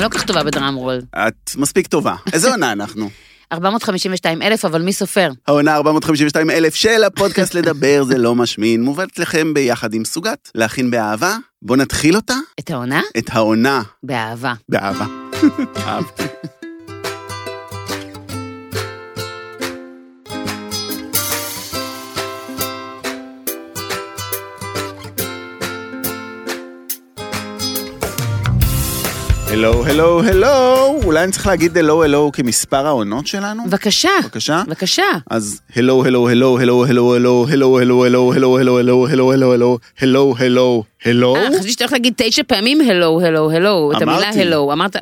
אני לא כל כך טובה בדראם רול. את מספיק טובה. איזה עונה אנחנו? 452 אלף, אבל מי סופר? העונה 452 אלף של הפודקאסט לדבר זה לא משמין, מובאת לכם ביחד עם סוגת, להכין באהבה. בואו נתחיל אותה, את העונה? את העונה באהבה. באהבה. אהבתי. הלו, הלו, הלו, אולי אני צריך להגיד הלו, הלו כמספר העונות שלנו? בבקשה. בבקשה. בבקשה. אז הלו, הלו, הלו, הלו, הלו, הלו, הלו, הלו, הלו, הלו, הלו, הלו, הלו, הלו, הלו, הלו, הלו, הלו. אה, חשבתי שאתה הולך להגיד תשע פעמים הלו, הלו, הלו, את המילה אמרתי. הלו, אמרת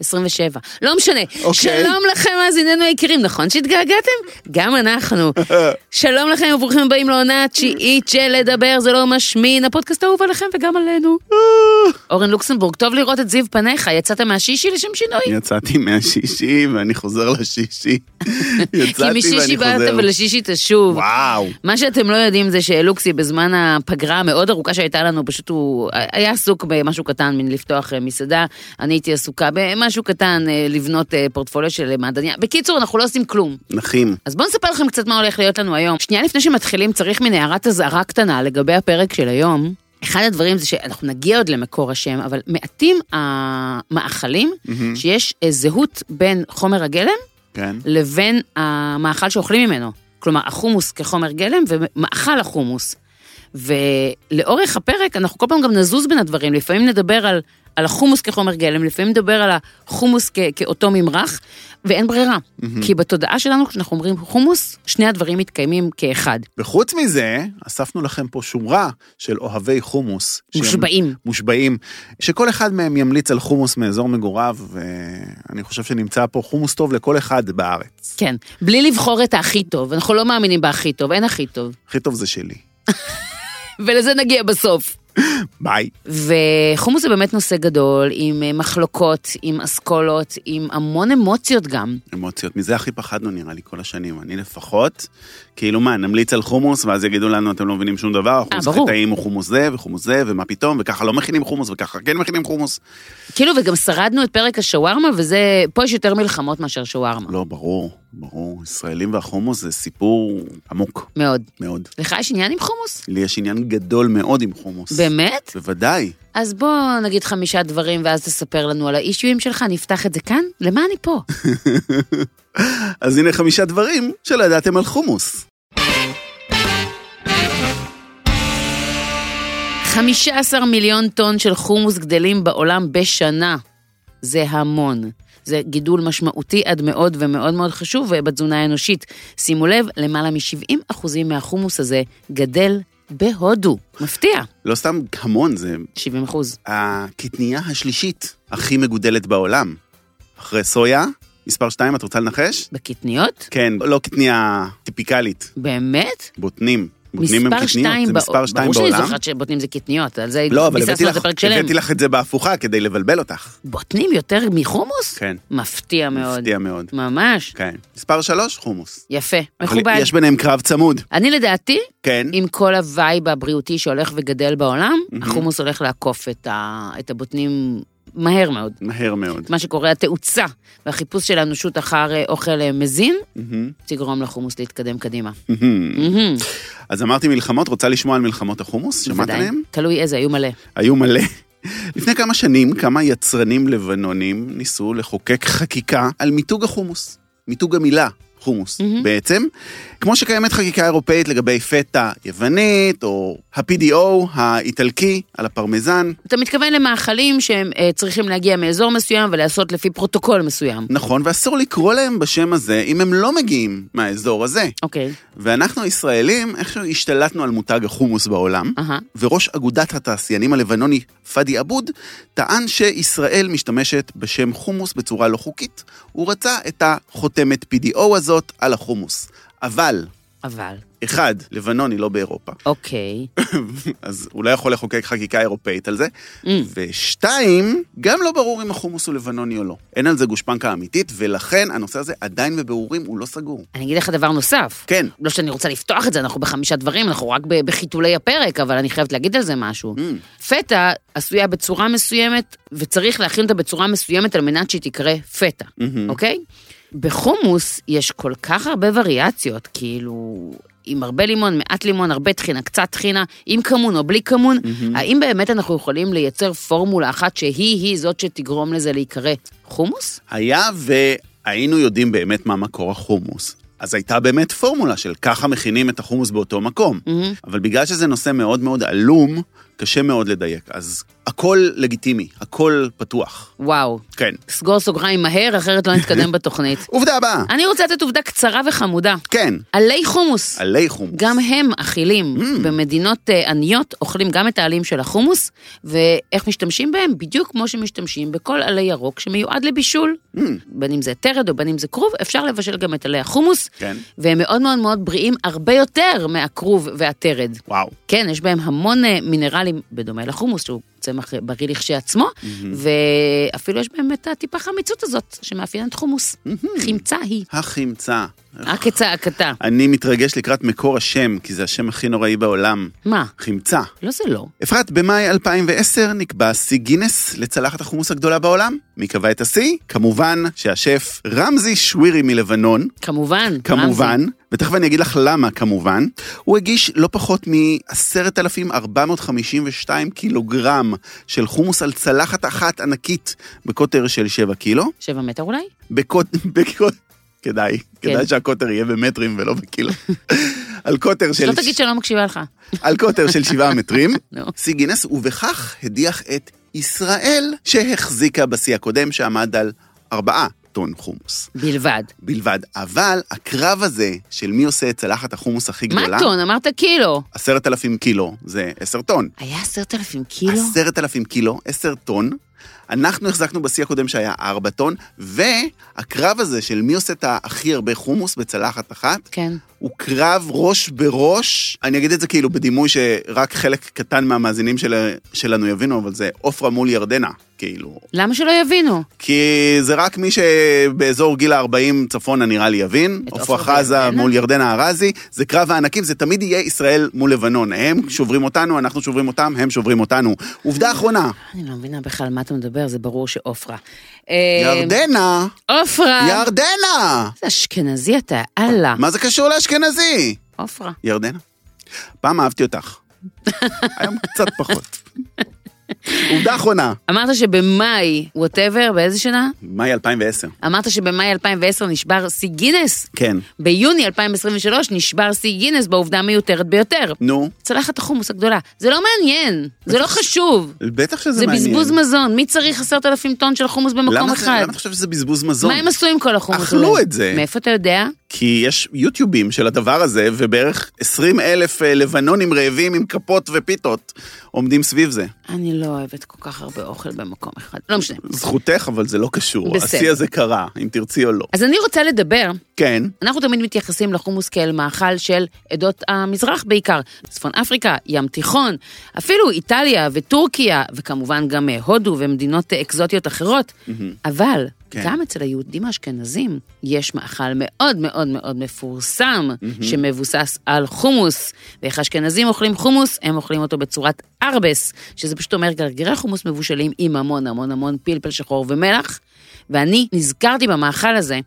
27. לא משנה. אוקיי. שלום לכם מאזיננו היקרים, נכון שהתגעגעתם? גם אנחנו. שלום לכם וברוכים הבאים לעונה התשיעית של לדבר זה לא משמין, הפודקאסט האהוב עליכם וגם עלינו. אורן לוקסמבורג, טוב לראות את זיו פניך, יצאת מהשישי לשם שינוי? יצאתי מהשישי ואני חוזר לשישי. כי יצאתי משישי ואני באת חוזר. ולשישי תשוב. וואו. מה שאתם לא יודעים זה שלוקסי בזמן הפגרה המאוד ארוכה שהייתה לנו, פשוט הוא היה עסוק במשהו קטן מן לפתוח מסעדה, אני הייתי עסוקה במשהו קטן אה, לבנות אה, פורטפוליו של מעדניה. בקיצור, אנחנו לא עושים כלום. נחים. אז בואו נספר לכם קצת מה הולך להיות לנו היום. שנייה לפני שמתחילים צריך מין הערת אזהרה קטנה לגבי הפרק של היום. אחד הדברים זה שאנחנו נגיע עוד למקור השם, אבל מעטים המאכלים שיש אה, זהות בין חומר הגלם כן. לבין המאכל שאוכלים ממנו. כלומר, החומוס כחומר גלם ומאכל החומוס. ולאורך הפרק אנחנו כל פעם גם נזוז בין הדברים, לפעמים נדבר על, על החומוס כחומר גלם, לפעמים נדבר על החומוס כ, כאותו ממרח, ואין ברירה. כי בתודעה שלנו, כשאנחנו אומרים חומוס, שני הדברים מתקיימים כאחד. וחוץ מזה, אספנו לכם פה שורה של אוהבי חומוס. מושבעים. מושבעים, שכל אחד מהם ימליץ על חומוס מאזור מגוריו, ואני חושב שנמצא פה חומוס טוב לכל אחד בארץ. כן, בלי לבחור את הכי טוב, אנחנו לא מאמינים בהכי טוב, אין הכי טוב. הכי טוב זה שלי. ולזה נגיע בסוף. ביי. וחומוס זה באמת נושא גדול, עם אה, מחלוקות, עם אסכולות, עם המון אמוציות גם. אמוציות, מזה הכי פחדנו נראה לי כל השנים, אני לפחות, כאילו מה, נמליץ על חומוס, ואז יגידו לנו, אתם לא מבינים שום דבר, הכי ברור. טעים הוא חומוס זה וחומוס זה, ומה פתאום, וככה לא מכינים חומוס, וככה כן מכינים חומוס. כאילו, וגם שרדנו את פרק השווארמה, וזה, פה יש יותר מלחמות מאשר שווארמה. לא, ברור, ברור, ישראלים והחומוס זה סיפור עמוק מאוד. מאוד. לך יש עניין עם חומוס? לי יש עניין גדול מאוד עם חומוס. באמת? בוודאי. אז בוא נגיד חמישה דברים ואז תספר לנו על האישויים שלך, נפתח את זה כאן? למה אני פה? אז הנה חמישה דברים שלא ידעתם על חומוס. 15 מיליון טון של חומוס גדלים בעולם בשנה. זה המון. זה גידול משמעותי עד מאוד ומאוד מאוד חשוב בתזונה האנושית. שימו לב, למעלה מ-70% מהחומוס הזה גדל בהודו. מפתיע, לא סתם המון, זה 70 אחוז. הקטנייה השלישית הכי מגודלת בעולם. אחרי סויה, מספר 2, את רוצה לנחש? בקטניות? כן, לא קטנייה טיפיקלית, באמת? בוטנים. בוטנים הם קטניות, שתיים, זה מספר 2 ברור שאני בעולם. זוכרת שבוטנים זה קטניות, על זה לא, אבל הבאתי לך. הבאתי לך את זה בהפוכה כדי לבלבל אותך. בוטנים יותר מחומוס? כן. מפתיע מאוד. מפתיע מאוד. ממש. כן. מספר 3, חומוס. יפה, מכובד. יש ביניהם קרב צמוד. אני לדעתי, כן. עם כל ה vibe הבריאותי שהולך וגדל בעולם, החומוס הולך לעקוף. את הבוטנים מהר מאוד. מהר מאוד. מה שקורה, התאוצה והחיפוש של האנושות אחר אה, אוכל אה, מזין, מהמם. תגרום לחומוס להתקדם קדימה. מהמם. מהמם. אז אמרתי מלחמות, רוצה לשמוע על מלחמות החומוס? שמעת. עליהן? תלוי איזה, היו מלא. היו מלא. לפני כמה שנים, כמה יצרנים לבנונים ניסו לחוקק חקיקה על מיתוג החומוס. מיתוג המילה, חומוס בעצם. כמו שקיימת חקיקה אירופאית לגבי פטה יוונית, או ה-PDO האיטלקי על הפרמזן. אתה מתכוון למאכלים שהם אה, צריכים להגיע מאזור מסוים ולעשות לפי פרוטוקול מסוים. נכון, ואסור לקרוא להם בשם הזה אם הם לא מגיעים מהאזור הזה. אוקיי. ואנחנו הישראלים איכשהו השתלטנו על מותג החומוס בעולם, אהה. וראש אגודת התעשיינים הלבנוני פאדי עבוד טען שישראל משתמשת בשם חומוס בצורה לא חוקית. הוא רצה את החותמת PDO הזאת על החומוס. אבל, אבל, אחד, לבנון היא לא באירופה, אוקיי. אז הוא לא יכול לחוקק חקיקה אירופאית על זה. Mm. ושתיים, גם לא ברור אם החומוס הוא לבנוני או לא. אין על זה גושפנקה אמיתית, ולכן הנושא הזה עדיין בבירורים הוא לא סגור. אני אגיד לך דבר נוסף. כן. לא שאני רוצה לפתוח את זה, אנחנו בחמישה דברים, אנחנו רק בחיתולי הפרק, אבל אני חייבת להגיד על זה משהו. Mm. פטה עשויה בצורה מסוימת, וצריך להכין אותה בצורה מסוימת על מנת שהיא תקרא פטה, אוקיי? בחומוס יש כל כך הרבה וריאציות, כאילו, עם הרבה לימון, מעט לימון, הרבה טחינה, קצת טחינה, עם כמון או בלי כמון, האם באמת אנחנו יכולים לייצר פורמולה אחת שהיא-היא זאת שתגרום לזה להיקרא חומוס? היה והיינו יודעים באמת מה מקור החומוס. אז הייתה באמת פורמולה של ככה מכינים את החומוס באותו מקום. אבל בגלל שזה נושא מאוד מאוד עלום, קשה מאוד לדייק. אז הכל לגיטימי, הכל פתוח. וואו. כן. סגור סוגריים מהר, אחרת לא נתקדם בתוכנית. עובדה הבאה. אני רוצה לתת עובדה קצרה וחמודה. כן, עלי חומוס. עלי חומוס. גם הם אכילים. Mm. במדינות אה, עניות אוכלים גם את העלים של החומוס, ואיך משתמשים בהם? בדיוק כמו שמשתמשים בכל עלי ירוק שמיועד לבישול. Mm. בין אם זה תרד או בין אם זה כרוב, אפשר לבשל גם את עלי החומוס. כן. והם מאוד מאוד מאוד בריאים, הרבה יותר מהכרוב והתרד. וואו. כן, יש בהם המון אה, מינרלים, בדומה לחומוס, שהוא צמח בריא לכשעצמו, ואפילו יש את הטיפה חמיצות הזאת, שמאפיינת חומוס. חמצה היא, החמצה. רק כצעקתה. אני מתרגש לקראת מקור השם, כי זה השם הכי נוראי בעולם. מה? חמצה. לא זה לא. אפרת, במאי 2010 נקבע שיא גינס לצלחת החומוס הגדולה בעולם. מי קבע את השיא? כמובן שהשף רמזי שווירי מלבנון, כמובן. כמובן, רמזי. ותכף אני אגיד לך למה כמובן, הוא הגיש לא פחות מ-10,452 קילוגרם של חומוס על צלחת אחת ענקית בקוטר של 7 קילו. שבע מטר אולי? בקוט... בקוט... כדאי, כן. כדאי שהקוטר יהיה במטרים ולא בקילו. על קוטר של... שלא תגיד שאני לא מקשיבה לך. על קוטר של 7 מטרים. שיא גינס, ובכך הדיח את ישראל, שהחזיקה בשיא הקודם שעמד על 4 טון חומוס. בלבד. בלבד. אבל הקרב הזה של מי עושה את צלחת החומוס הכי גדולה, מה טון? אמרת קילו. עשרת אלפים קילו, זה עשר טון. היה עשרת אלפים קילו? עשרת אלפים קילו, עשר טון. אנחנו החזקנו בשיא הקודם שהיה ארבע טון, והקרב הזה של מי עושה את הכי הרבה חומוס בצלחת אחת, כן. הוא קרב ראש בראש. אני אגיד את זה כאילו בדימוי שרק חלק קטן מהמאזינים של, שלנו יבינו, אבל זה עופרה מול ירדנה, כאילו. למה שלא יבינו? כי זה רק מי שבאזור גיל ה-40 צפונה נראה לי יבין. עופרה חזה? מול ירדנה ארזי, זה קרב הענקים, זה תמיד יהיה ישראל מול לבנון. הם שוברים אותנו, אנחנו שוברים אותם, הם שוברים אותנו. עובדה אחרונה, אני לא מבינה בכלל מה אתה מדבר, זה ברור שעופרה. ירדנה, עופרה. ירדנה! איזה אשכנזי אתה, אללה. מה זה קשור לאשכנזי? עופרה. ירדנה. פעם אהבתי אותך. היום קצת פחות. עובדה אחרונה, אמרת שבמאי, ווטאבר, באיזה שנה? מאי 2010. אמרת שבמאי 2010 נשבר שיא גינס. כן. ביוני 2023 נשבר שיא גינס בעובדה המיותרת ביותר. נו, צלחת החומוס הגדולה. זה לא מעניין, זה לא חשוב. בטח שזה זה מעניין. בזבוז מזון. מי צריך עשרת אלפים טון של חומוס במקום זה- אחד? למה אתה חושב שזה בזבוז מזון? מה הם עשו עם כל החומוס? אכלו את זה. מאיפה אתה יודע? כי יש יוטיובים של הדבר הזה, ובערך 20 אלף אה, לבנונים רעבים עם כפות ופיתות עומדים סביב זה. אני לא אוהבת כל כך הרבה אוכל במקום אחד. לא משנה. זכותך, אבל זה לא קשור. בסדר. השיא הזה קרה, אם תרצי או לא. אז אני רוצה לדבר כן, אנחנו תמיד מתייחסים לחומוס כאל מאכל של עדות המזרח בעיקר, צפון אפריקה, ים תיכון, אפילו איטליה וטורקיה, וכמובן גם הודו ומדינות אה, אקזוטיות אחרות. אבל כן. גם אצל היהודים האשכנזים יש מאכל מאוד מאוד מאוד מפורסם, שמבוסס על חומוס. ואיך האשכנזים אוכלים חומוס, הם אוכלים אותו בצורת ארבס, שזה פשוט אומר גרגירי חומוס מבושלים עם המון המון המון פלפל שחור ומלח. ואני נזכרתי במאכל הזה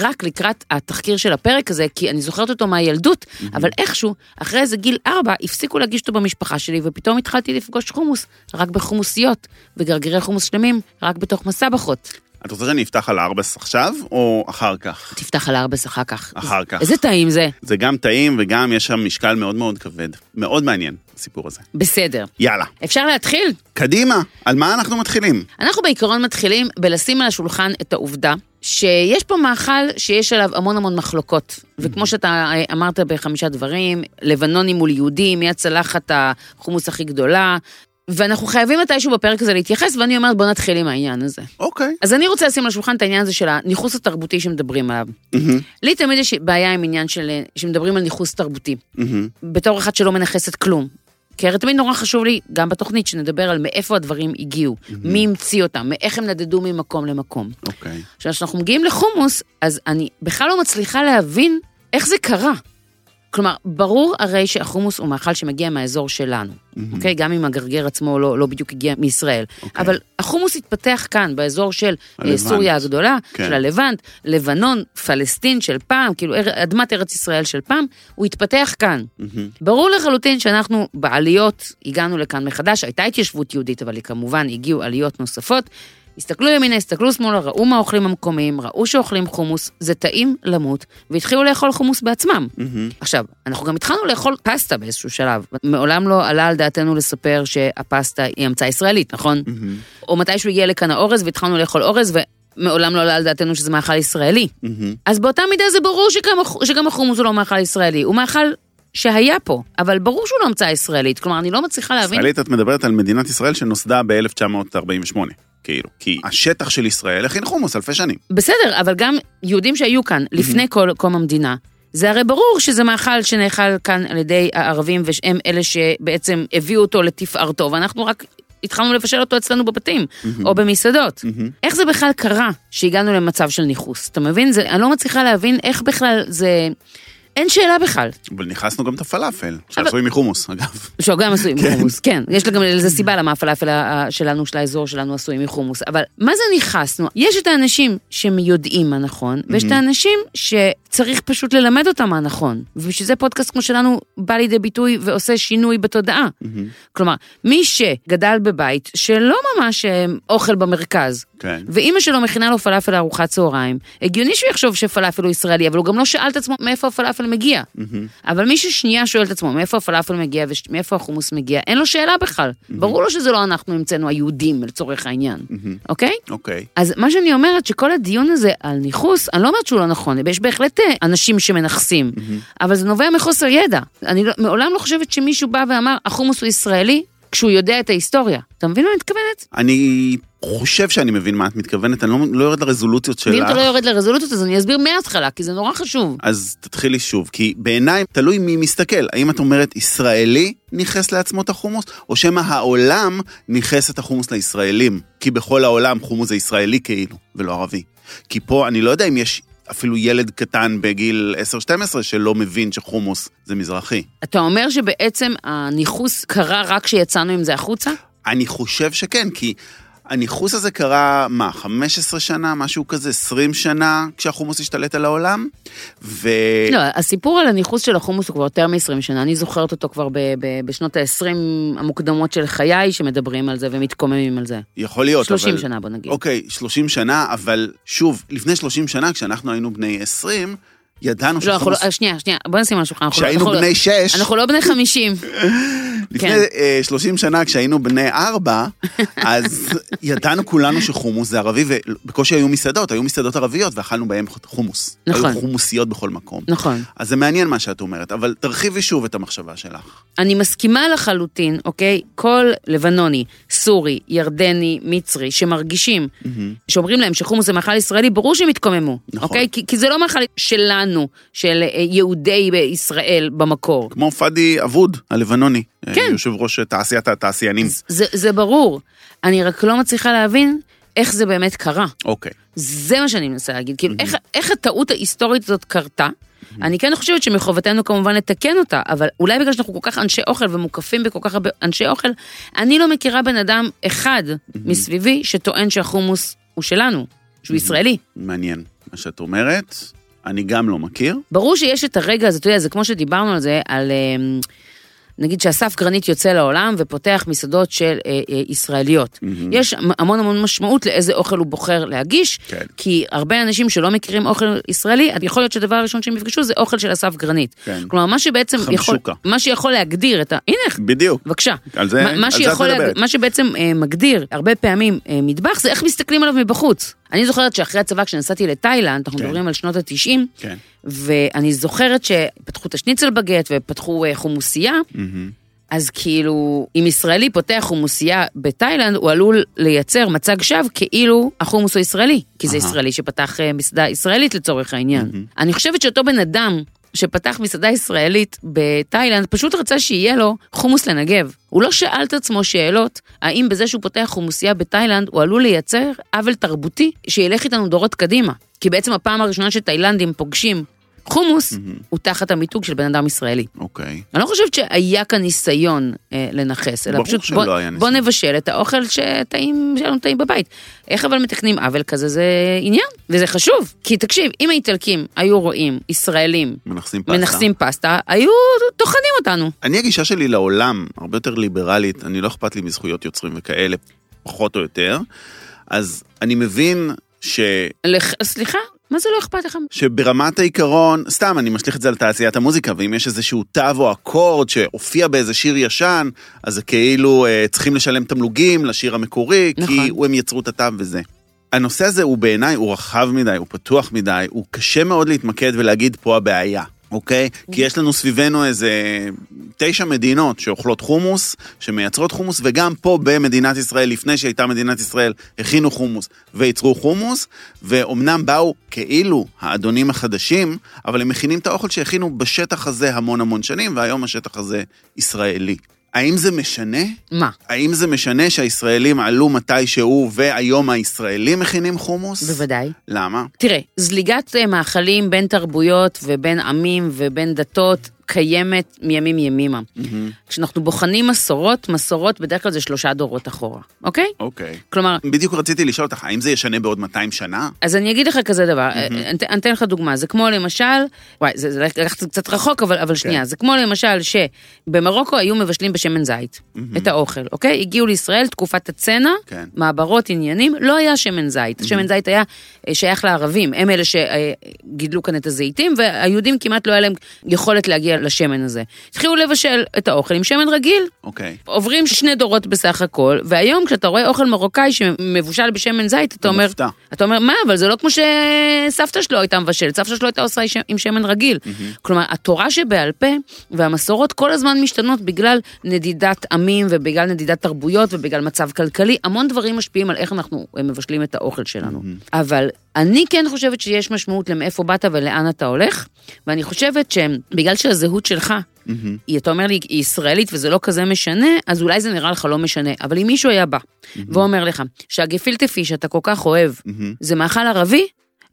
רק לקראת התחקיר של הפרק הזה, כי אני זוכרת אותו מהילדות, אבל איכשהו, אחרי איזה גיל ארבע, הפסיקו להגיש אותו במשפחה שלי, ופתאום התחלתי לפגוש חומוס רק בחומוסיות, וגרגירי חומוס שלמים רק בתוך מסבכות. את רוצה שאני אפתח על ארבס עכשיו, או אחר כך? תפתח על ארבס אחר כך. אחר כך. איזה טעים זה. זה גם טעים וגם יש שם משקל מאוד מאוד כבד. מאוד מעניין, הסיפור הזה. בסדר. יאללה, אפשר להתחיל? קדימה, על מה אנחנו מתחילים? אנחנו בעיקרון מתחילים בלשים על השולחן את העובדה שיש פה מאכל שיש עליו המון המון מחלוקות. וכמו שאתה אה, אמרת בחמישה דברים, לבנונים מול יהודים, מי הצלחת החומוס הכי גדולה, ואנחנו חייבים מתישהו בפרק הזה להתייחס, ואני אומרת בוא נתחיל עם העניין הזה. אוקיי. אז אני רוצה לשים על השולחן את העניין הזה של הניכוס התרבותי שמדברים עליו. מהמם, לי תמיד יש בעיה עם עניין של, שמדברים על ניכוס תרבותי. מהמם. בתור אחת שלא מנכסת כלום. כי הרי תמיד נורא חשוב לי, גם בתוכנית, שנדבר על מאיפה הדברים הגיעו, מי המציא אותם, מאיך הם נדדו ממקום למקום. אוקיי. עכשיו, כשאנחנו מגיעים לחומוס, אז אני בכלל לא מצליחה להבין איך זה קרה. כלומר, ברור הרי שהחומוס הוא מאכל שמגיע מהאזור שלנו, אוקיי? גם אם הגרגר עצמו לא, לא בדיוק הגיע מישראל. אוקיי. אבל החומוס התפתח כאן, באזור של אה, הלבנט. סוריה הגדולה, כן. של הלבנט, לבנון, פלסטין של פעם, כאילו אדמת ארץ ישראל של פעם, הוא התפתח כאן. מהמם. ברור לחלוטין שאנחנו בעליות הגענו לכאן מחדש, הייתה התיישבות יהודית, אבל כמובן הגיעו עליות נוספות. הסתכלו ימינה, הסתכלו שמאלה, ראו מה אוכלים המקומיים, ראו שאוכלים חומוס, זה טעים למות, והתחילו לאכול חומוס בעצמם. מהמם. עכשיו, אנחנו גם התחלנו לאכול פסטה באיזשהו שלב. מעולם לא עלה על דעתנו לספר שהפסטה היא המצאה ישראלית, נכון? מהמם. או מתישהו הגיע לכאן האורז והתחלנו לאכול אורז, ומעולם לא עלה על דעתנו שזה מאכל ישראלי. מהמם. אז באותה מידה זה ברור שגם, שגם החומוס הוא לא מאכל ישראלי, הוא מאכל שהיה פה, אבל ברור שהוא לא המצאה ישראלית. כלומר, אני לא מצליחה להבין... ישראלית את מדברת על מדינת ישראל שנוסדה ב-1948, כאילו. כי השטח של ישראל הכין חומוס אלפי שנים. בסדר, אבל גם יהודים שהיו כאן לפני כל קום המדינה, זה הרי ברור שזה מאכל שנאכל כאן על ידי הערבים, ושהם אלה שבעצם הביאו אותו לתפארתו, ואנחנו רק התחלנו לבשל אותו אצלנו בבתים, או במסעדות. איך זה בכלל קרה שהגענו למצב של ניכוס? אתה מבין? זה, אני לא מצליחה להבין איך בכלל זה... אין שאלה בכלל. אבל ניכסנו גם את הפלאפל, שעשוי מחומוס, אגב. שהוא גם עשוי מחומוס, כן. יש גם לזה סיבה למה הפלאפל שלנו, של האזור שלנו עשוי מחומוס. אבל מה זה ניכסנו? יש את האנשים שיודעים מה נכון, ויש את האנשים שצריך פשוט ללמד אותם מה נכון. ובשביל זה פודקאסט כמו שלנו בא לידי ביטוי ועושה שינוי בתודעה. כלומר, מי שגדל בבית שלא ממש אה, אוכל במרכז, כן. ואימא שלו מכינה לו פלאפל לארוחת צהריים, הגיוני שהוא יחשוב שפלאפל הוא ישראלי, אבל הוא גם לא שאל את עצמו מאיפה הפלאפל מגיע. אבל מי ששנייה שואל את עצמו מאיפה הפלאפל מגיע ומאיפה החומוס מגיע, אין לו שאלה בכלל. ברור לו שזה לא אנחנו המצאנו היהודים לצורך העניין, אוקיי? אוקיי. אז מה שאני אומרת, שכל הדיון הזה על ניכוס, אני לא אומרת שהוא לא נכון, יש בהחלט אה, אנשים שמנכסים, אבל זה נובע מחוסר ידע. אני לא, מעולם לא חושבת שמישהו בא ואמר, החומוס הוא ישראלי, כשהוא יודע את ההיסטוריה. אתה מבין מה אני מתכוונת? אני חושב שאני מבין מה את מתכוונת, אני לא, לא יורד לרזולוציות שלך. ואם אתה לא יורד לרזולוציות, אז אני אסביר מההתחלה, כי זה נורא חשוב. אז תתחילי שוב, כי בעיניי תלוי מי מסתכל. האם את אומרת ישראלי ניכס לעצמו את החומוס, או שמא העולם ניכס את החומוס לישראלים? כי בכל העולם חומוס זה ישראלי כאילו, ולא ערבי. כי פה אני לא יודע אם יש אפילו ילד קטן בגיל 10-12 שלא מבין שחומוס זה מזרחי. אתה אומר שבעצם הניכוס קרה רק כשיצאנו עם זה החוצה? אני חושב שכן, כי הניכוס הזה קרה, מה, 15 שנה, משהו כזה, 20 שנה, כשהחומוס השתלט על העולם? ו... לא, הסיפור על הניכוס של החומוס הוא כבר יותר מ-20 שנה, אני זוכרת אותו כבר ב- ב- בשנות ה-20 המוקדמות של חיי, שמדברים על זה ומתקוממים על זה. יכול להיות, 30 אבל... שנה, בוא נגיד. אוקיי, 30 שנה, אבל שוב, לפני 30 שנה, כשאנחנו היינו בני 20, ידענו לא, אנחנו לא, שחומוס... שנייה, שנייה, בוא נשים על השולחן. לא- כשהיינו לא- בני 6, אנחנו לא בני 50. לפני כן. אה, 30 שנה, כשהיינו בני 4, אז ידענו כולנו שחומוס זה ערבי, ובקושי היו מסעדות, היו מסעדות ערביות, ואכלנו בהן חומוס. נכון. היו חומוסיות בכל מקום. נכון. אז זה מעניין מה שאת אומרת, אבל תרחיבי שוב את המחשבה שלך. אני מסכימה לחלוטין, אוקיי? כל לבנוני, סורי, ירדני, מצרי, שמרגישים, שאומרים להם שחומוס זה מאכל ישראלי, ברור שהם יתקוממו, נכון. אוקיי? כי, כי זה לא מאכל שלנו, של אה, יהודי ישראל במקור. כמו פאדי אבוד, הלבנוני. כן. אה, יושב ראש תעשיית התעשיינים. זה, זה ברור. אני רק לא מצליחה להבין איך זה באמת קרה. אוקיי. זה מה שאני מנסה להגיד. כאילו, איך, איך הטעות ההיסטורית הזאת קרתה? אני כן חושבת שמחובתנו כמובן לתקן אותה, אבל אולי בגלל שאנחנו כל כך אנשי אוכל ומוקפים בכל כך הרבה אנשי אוכל, אני לא מכירה בן אדם אחד מסביבי שטוען שהחומוס הוא שלנו, שהוא ישראלי. מעניין מה שאת אומרת. אני גם לא מכיר. ברור שיש את הרגע הזה, אתה יודע, זה כמו שדיברנו על זה, על... אמ, נגיד שאסף גרנית יוצא לעולם ופותח מסעדות של אה, אה, ישראליות. יש המון המון משמעות לאיזה אוכל הוא בוחר להגיש, כן. כי הרבה אנשים שלא מכירים אוכל ישראלי, יכול להיות שהדבר הראשון שהם יפגשו זה אוכל של אסף גרנית. כן. כלומר, מה שבעצם יכול. מה שיכול להגדיר את ה... הנה, בדיוק. בבקשה. על זה- מה- על זה את מדברת. מה שבעצם אה, מגדיר הרבה פעמים אה, מטבח זה איך מסתכלים עליו מבחוץ. אני זוכרת שאחרי הצבא כשנסעתי לתאילנד, אנחנו כן. מדברים על שנות התשעים, כן. ואני זוכרת שפתחו את השניצל בגט ופתחו אה, חומוסייה, אז כאילו, אם ישראלי פותח חומוסייה בתאילנד, הוא עלול לייצר מצג שווא כאילו החומוס הוא ישראלי, כי זה. ישראלי שפתח אה, מסעדה ישראלית לצורך העניין. אני חושבת שאותו בן אדם שפתח מסעדה ישראלית בתאילנד, פשוט רצה שיהיה לו חומוס לנגב. הוא לא שאל את עצמו שאלות, האם בזה שהוא פותח חומוסייה בתאילנד, הוא עלול לייצר עוול תרבותי שילך איתנו דורות קדימה. כי בעצם הפעם הראשונה שתאילנדים פוגשים חומוס, הוא תחת המיתוג של בן אדם ישראלי. אוקיי. אני לא חושבת שהיה כאן ניסיון אה, לנכס, אלא פשוט בוא, היה בוא. נבשל את האוכל שטעים, שלנו טעים בבית. איך אבל מתקנים עוול כזה זה עניין, וזה חשוב. כי תקשיב, אם האיטלקים היו רואים ישראלים מנכסים פסטה. מנכסים פסטה, היו טוחנים אותנו. אני הגישה שלי לעולם הרבה יותר ליברלית, אני לא אכפת לי מזכויות יוצרים וכאלה, פחות או יותר. אז אני מבין ש... לח... סליחה, מה זה לא אכפת לך? שברמת העיקרון, סתם, אני משליך את זה על תעשיית המוזיקה, ואם יש איזשהו תו או אקורד שהופיע באיזה שיר ישן, אז זה כאילו אה, צריכים לשלם תמלוגים לשיר המקורי, נכון. כי הם יצרו את התו וזה. הנושא הזה הוא בעיניי, הוא רחב מדי, הוא פתוח מדי, הוא קשה מאוד להתמקד ולהגיד פה הבעיה. אוקיי? כי יש לנו סביבנו איזה תשע מדינות שאוכלות חומוס, שמייצרות חומוס, וגם פה במדינת ישראל, לפני שהייתה מדינת ישראל, הכינו חומוס וייצרו חומוס, ואומנם באו כאילו האדונים החדשים, אבל הם מכינים את האוכל שהכינו בשטח הזה המון המון שנים, והיום השטח הזה ישראלי. האם זה משנה? מה? האם זה משנה שהישראלים עלו מתישהו והיום הישראלים מכינים חומוס? בוודאי. למה? תראה, זליגת אה, מאכלים בין תרבויות ובין עמים ובין דתות קיימת מימים ימימה. כשאנחנו בוחנים מסורות, מסורות בדרך כלל זה שלושה דורות אחורה, אוקיי? אוקיי. כלומר, בדיוק רציתי לשאול אותך, האם זה ישנה בעוד 200 שנה? אז אני אגיד לך כזה דבר, אתן- אני אתן לך דוגמה, זה כמו למשל, וואי, זה זה לקחת קצת רחוק, אבל, אבל שנייה, זה כמו למשל שבמרוקו היו מבשלים בשמן זית, את האוכל, אוקיי? הגיעו לישראל, תקופת הצנע, כן. מעברות, עניינים, לא היה שמן זית. שמן זית היה אה, שייך לערבים, הם אלה שגידלו כאן את הזיתים, והיהודים כמעט לא היה להם יכולת להגיע לשמן הזה. התחילו לבשל את האוכל עם שמן רגיל, אוקיי. עוברים שני דורות בסך הכל, והיום כשאתה רואה אוכל מרוקאי שמבושל בשמן זית, אתה אומר, מופתע. אתה אומר, מה, אבל זה לא כמו שסבתא שלו הייתה מבשלת, סבתא שלו הייתה עושה עם שמן רגיל. כלומר, התורה שבעל פה והמסורות כל הזמן משתנות בגלל נדידת עמים ובגלל נדידת תרבויות ובגלל מצב כלכלי, המון דברים משפיעים על איך אנחנו אה, מבשלים את האוכל שלנו. אבל אני כן חושבת שיש משמעות למאיפה באת ולאן אתה הולך, ואני חושבת שבגלל שהזהות שלך היא, אתה אומר לי, היא ישראלית וזה לא כזה משנה, אז אולי זה נראה לך לא משנה. אבל אם מישהו היה בא ואומר לך שהגפילטה פיש שאתה כל כך אוהב, זה מאכל ערבי,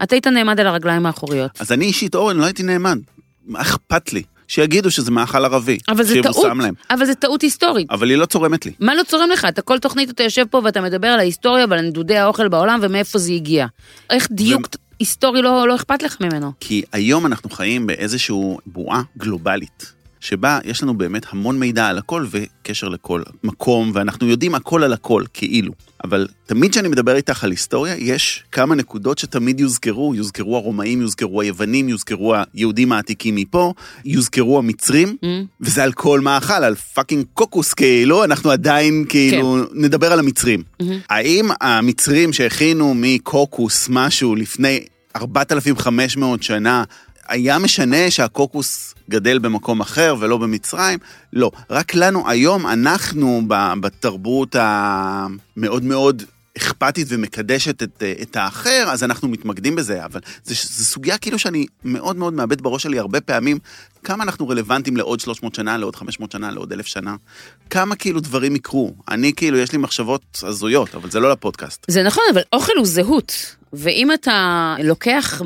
אתה היית נעמד על הרגליים האחוריות. אז אני אישית, אורן, לא הייתי נאמן. מה אכפת לי? שיגידו שזה מאכל ערבי. אבל זה טעות, להם. אבל זה טעות היסטורית. אבל היא לא צורמת לי. מה לא צורם לך? אתה כל תוכנית אתה יושב פה ואתה מדבר על ההיסטוריה ועל נדודי האוכל בעולם ומאיפה זה הגיע. איך דיוק היסטורי לא, לא אכפת לך ממנו? כי היום אנחנו חיים באיזושהי בועה גלובלית, שבה יש לנו באמת המון מידע על הכל וקשר לכל מקום, ואנחנו יודעים הכל על הכל, כאילו. אבל תמיד כשאני מדבר איתך על היסטוריה, יש כמה נקודות שתמיד יוזכרו, יוזכרו הרומאים, יוזכרו היוונים, יוזכרו היהודים העתיקים מפה, יוזכרו המצרים, Mm. וזה על כל מאכל, על fucking קוקוס, כאילו, אנחנו עדיין כאילו נדבר על המצרים. האם המצרים שהכינו מקוקוס משהו לפני 4,500 שנה, היה משנה שהקוקוס גדל במקום אחר ולא במצרים? לא. רק לנו היום, אנחנו בתרבות המאוד מאוד אכפתית ומקדשת את, את האחר, אז אנחנו מתמקדים בזה, אבל זו סוגיה כאילו שאני מאוד מאוד מאבד בראש שלי הרבה פעמים, כמה אנחנו רלוונטיים לעוד 300 שנה, לעוד 500 שנה, לעוד 1,000 שנה, כמה כאילו דברים יקרו. אני כאילו, יש לי מחשבות הזויות, אבל זה לא לפודקאסט. זה נכון, אבל אוכל הוא זהות. ואם אתה לוקח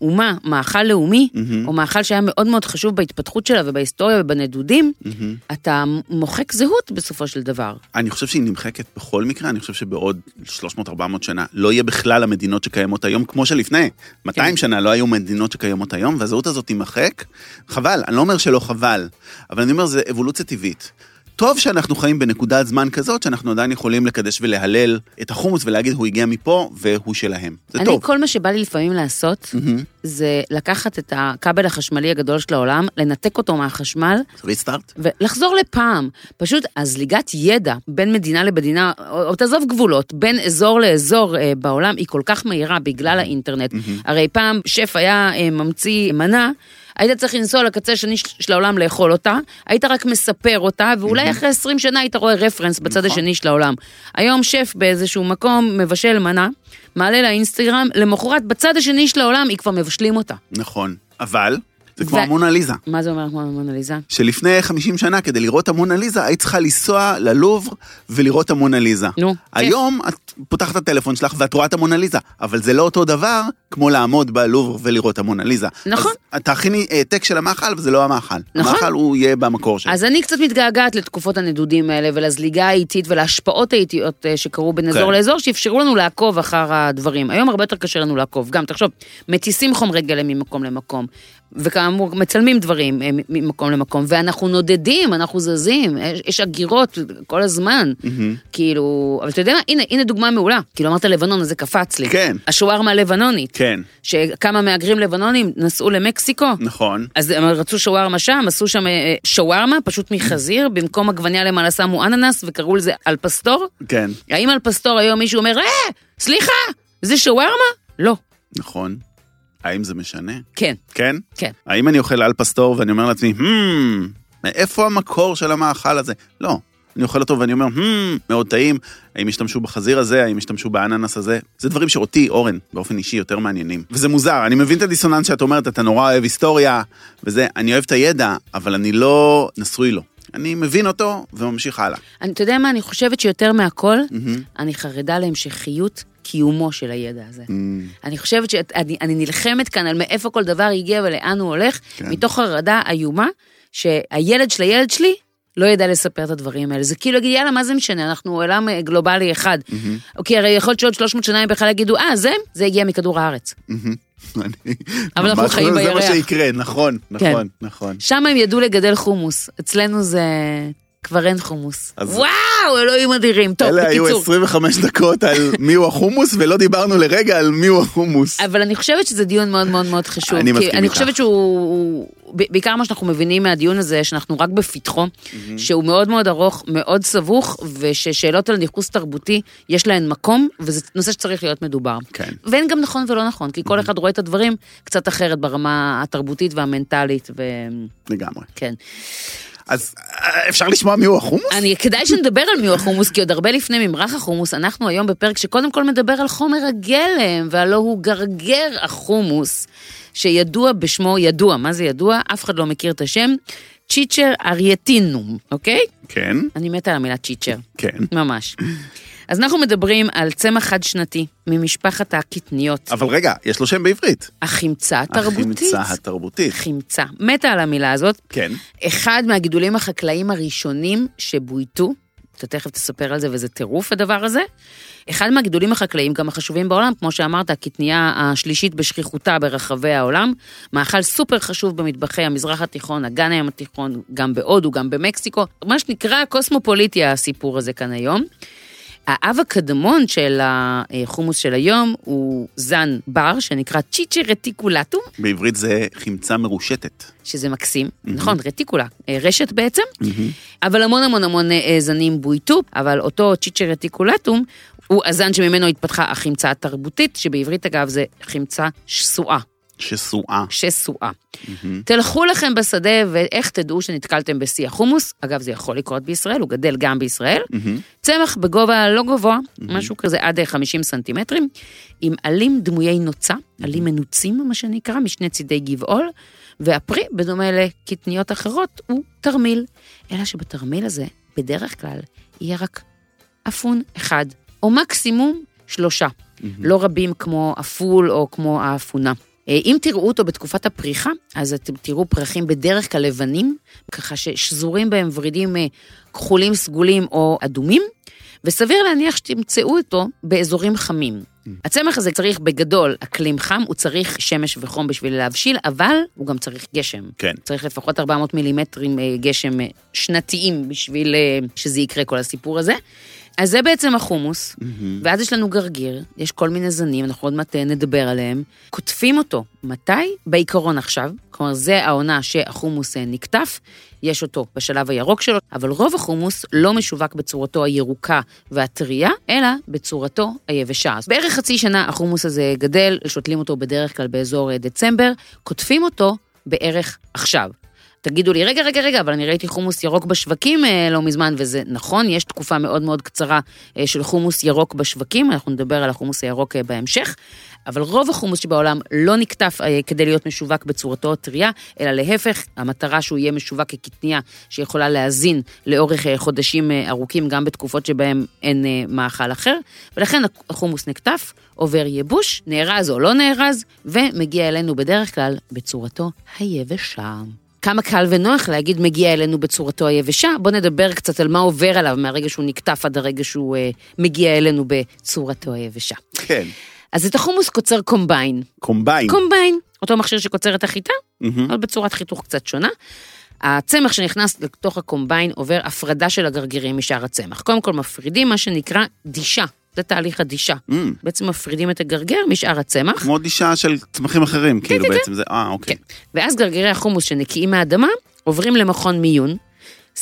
מאומה מאכל לאומי, מהמם. או מאכל שהיה מאוד מאוד חשוב בהתפתחות שלה ובהיסטוריה ובנדודים, מהמם. אתה מוחק זהות בסופו של דבר. אני חושב שהיא נמחקת בכל מקרה, אני חושב שבעוד 300-400 שנה לא יהיה בכלל המדינות שקיימות היום, כמו שלפני. 200 כן. שנה לא היו מדינות שקיימות היום, והזהות הזאת תימחק, חבל, אני לא אומר שלא חבל, אבל אני אומר, זה אבולוציה טבעית. טוב שאנחנו חיים בנקודת זמן כזאת, שאנחנו עדיין יכולים לקדש ולהלל את החומוס ולהגיד, הוא הגיע מפה והוא שלהם. זה אני, טוב. כל מה שבא לי לפעמים לעשות, מהמם. זה לקחת את הכבל החשמלי הגדול של העולם, לנתק אותו מהחשמל, ריסטארט? ולחזור לפעם. פשוט הזליגת ידע בין מדינה למדינה, או, או תעזוב גבולות, בין אזור לאזור אה, בעולם, היא כל כך מהירה בגלל האינטרנט. הרי פעם שף היה אה, ממציא מנה, היית צריך לנסוע לקצה השני של העולם לאכול אותה, היית רק מספר אותה, ואולי אחרי 20 שנה היית רואה רפרנס בצד נכון. השני של העולם. היום שף באיזשהו מקום מבשל מנה, מעלה לאינסטגרם, למחרת בצד השני של העולם היא כבר מבשלים אותה. נכון. אבל, זה כמו המונליזה. מה זה אומר כמו המונליזה? שלפני 50 שנה, כדי לראות המונליזה, היית צריכה לנסוע ללובר ולראות המונליזה. נו, היום את פותחת את הטלפון שלך ואת רואה את המונליזה, אבל זה לא אותו דבר כמו לעמוד בלובר ולראות המונליזה. נכון. אז תכיני העתק של המאכל וזה לא המאכל. נכון. המאכל הוא יהיה במקור שלו. אז אני קצת מתגעגעת לתקופות הנדודים האלה ולזליגה האיטית ולהשפעות האיטיות אה, שקרו בין אזור כן. לאזור, שאפשרו לנו לעקוב אחר הדברים. היום הרבה יותר קשה לנו לעקוב. גם, תחשוב, מטיסים חומרי גלם ממקום למקום, וכאמור, מצלמים דברים אה, ממקום למקום, ואנחנו נודדים, אנחנו זזים, יש, יש הגירות כל הזמן. כאילו, אבל אתה יודע מה, הנה, הנה דוגמה מעולה. כאילו, אמרת לבנון, אז זה קפץ לי. כן. השווארמה הלבנונית. כן, שכמה מהגרים לבנונים נסעו למקסיקו. נכון. אז הם רצו שווארמה שם, עשו שם אה, שווארמה, פשוט מחזיר, במקום עגבניה למעלה שמו אננס, וקראו לזה al pastor. כן, האם al pastor היום מישהו אומר, אה, סליחה, זה שווארמה? לא. נכון. האם זה משנה? כן, כן? כן. האם אני אוכל al pastor ואני אומר לעצמי, hmm, מאיפה המקור של המאכל הזה? לא. אני אוכל אותו ואני אומר, hmm, מאוד טעים, האם השתמשו בחזיר הזה, האם השתמשו באננס הזה? זה דברים שאותי, אורן, באופן אישי יותר מעניינים. וזה מוזר, אני מבין את הדיסוננס שאת אומרת, אתה נורא אוהב היסטוריה, וזה, אני אוהב את הידע, אבל אני לא נשוי לו. אני מבין אותו וממשיך הלאה. אתה יודע מה, אני חושבת שיותר מהכל, מהמם. אני חרדה להמשכיות קיומו של הידע הזה. Mm, אני חושבת שאני אני נלחמת כאן על מאיפה כל דבר הגיע ולאן הוא הולך, כן. מתוך חרדה איומה, שהילד של הילד שלי לא ידע לספר את הדברים האלה. זה כאילו יאללה, מה זה משנה, אנחנו עולם אה, גלובלי אחד. אוקיי, הרי יכול להיות שעוד 300 שנה הם בכלל יגידו, אה, זה, זה הגיע מכדור הארץ. אני- אבל אנחנו חיים חושב שזה בירח. מה שיקרה, נכון, כן. נכון, נכון. שם הם ידעו לגדל חומוס, אצלנו זה... כבר אין חומוס. אז- וואו, אלוהים אדירים. טוב, אלה היו בקיצור. 25 דקות על מיהו החומוס, ולא דיברנו לרגע על מיהו החומוס. אבל אני חושבת שזה דיון מאוד מאוד מאוד חשוב. אני כי מסכים אני איתך. חושבת שהוא, בעיקר מה שאנחנו מבינים מהדיון הזה, שאנחנו רק בפתחו, שהוא מאוד מאוד ארוך, מאוד סבוך, וששאלות על ניכוס תרבותי, יש להן מקום, וזה נושא שצריך להיות מדובר. כן. ואין גם נכון ולא נכון, כי כל אחד רואה את הדברים קצת אחרת ברמה התרבותית והמנטלית, לגמרי. וכן. אז אה, אפשר לשמוע מיהו החומוס? אני, כדאי שנדבר על מיהו החומוס, כי עוד הרבה לפני ממרח החומוס, אנחנו היום בפרק שקודם כל מדבר על חומר הגלם, והלא הוא גרגר החומוס, שידוע בשמו, ידוע, מה זה ידוע? אף אחד לא מכיר את השם, צ'יצ'ר ארייטינום, אוקיי? כן, אני מתה על המילה צ'יצ'ר, כן. ממש. אז אנחנו מדברים על צמח חד-שנתי ממשפחת הקטניות, אבל רגע, יש לו שם בעברית. החמצה התרבותית. החמצה התרבותית. חמצה. מתה על המילה הזאת. כן. אחד מהגידולים החקלאיים הראשונים שבויתו, אתה תכף תספר על זה וזה טירוף הדבר הזה, אחד מהגידולים החקלאיים גם החשובים בעולם, כמו שאמרת, הקטנייה השלישית בשכיחותה ברחבי העולם, מאכל סופר חשוב במטבחי המזרח התיכון, אגן הים התיכון, גם בהודו, גם במקסיקו, מה שנקרא קוסמופוליטי הסיפור הזה כאן היום. האב הקדמון של החומוס של היום הוא זן בר, שנקרא צ'יצ'י רטיקולטום, בעברית זה חמצה מרושטת. שזה מקסים, נכון, רטיקולה, אה, רשת בעצם, אבל המון המון המון אה, זנים בויתו, אבל אותו צ'יצ'ר רטיקולטום הוא הזן שממנו התפתחה החמצה התרבותית, שבעברית אגב זה חמצה שסועה, שסועה. שסועה. תלכו לכם בשדה ואיך תדעו שנתקלתם בשיא החומוס, אגב זה יכול לקרות בישראל, הוא גדל גם בישראל, צמח בגובה לא גבוה, משהו כזה עד אה, 50 סנטימטרים, עם עלים דמויי נוצה, עלים מנוצים מה שנקרא, משני צידי גבעול, והפרי, בדומה לקטניות אחרות, הוא תרמיל. אלא שבתרמיל הזה, בדרך כלל, יהיה רק אפון אחד, או מקסימום שלושה. לא רבים כמו הפול או כמו האפונה. אה, אם תראו אותו בתקופת הפריחה, אז אתם תראו פרחים בדרך כלל לבנים, ככה ששזורים בהם ורידים אה, כחולים, סגולים או אדומים, וסביר להניח שתמצאו אותו באזורים חמים. הצמח הזה צריך בגדול אקלים חם, הוא צריך שמש וחום בשביל להבשיל, אבל הוא גם צריך גשם. כן. צריך לפחות 400 מילימטרים אה, גשם שנתיים בשביל שזה יקרה כל הסיפור הזה. אז זה בעצם החומוס, ואז יש לנו גרגיר, יש כל מיני זנים, אנחנו עוד מעט אה, נדבר עליהם. קוטפים אותו, מתי? בעיקרון עכשיו, כלומר זה העונה שהחומוס אה, נקטף, יש אותו בשלב הירוק שלו, אבל רוב החומוס לא משווק בצורתו הירוקה והטריה, אלא בצורתו היבשה. אז בערך חצי שנה החומוס הזה גדל, שותלים אותו בדרך כלל באזור אה, דצמבר, קוטפים אותו בערך עכשיו. תגידו לי, רגע, רגע, רגע, אבל אני ראיתי חומוס ירוק בשווקים אה, לא מזמן, וזה נכון, יש תקופה מאוד מאוד קצרה אה, של חומוס ירוק בשווקים, אנחנו נדבר על החומוס הירוק אה, בהמשך, אבל רוב החומוס שבעולם לא נקטף כדי להיות משווק בצורתו הטריה, אלא להפך, המטרה שהוא יהיה משווק כקטניה שיכולה להזין לאורך חודשים ארוכים, גם בתקופות שבהם אין מאכל אחר, ולכן החומוס נקטף, עובר ייבוש, נארז או לא נארז, ומגיע אלינו בדרך כלל בצורתו היבשה. כמה קל ונוח להגיד מגיע אלינו בצורתו היבשה, בוא נדבר קצת על מה עובר עליו מהרגע שהוא נקטף עד הרגע שהוא אה, מגיע אלינו בצורתו היבשה. כן. אז את החומוס קוצר קומביין. קומביין. קומביין, אותו מכשיר שקוצר את החיטה, מהמם. אבל בצורת חיתוך קצת שונה. הצמח שנכנס לתוך הקומביין עובר הפרדה של הגרגירים משאר הצמח. קודם כל מפרידים מה שנקרא דישה, זה תהליך הדישה. Mm, בעצם מפרידים את הגרגר משאר הצמח. כמו דישה של צמחים אחרים, כאילו כן, בעצם זה, אה, אוקיי. כן. ואז גרגירי החומוס שנקיים מהאדמה עוברים למכון מיון,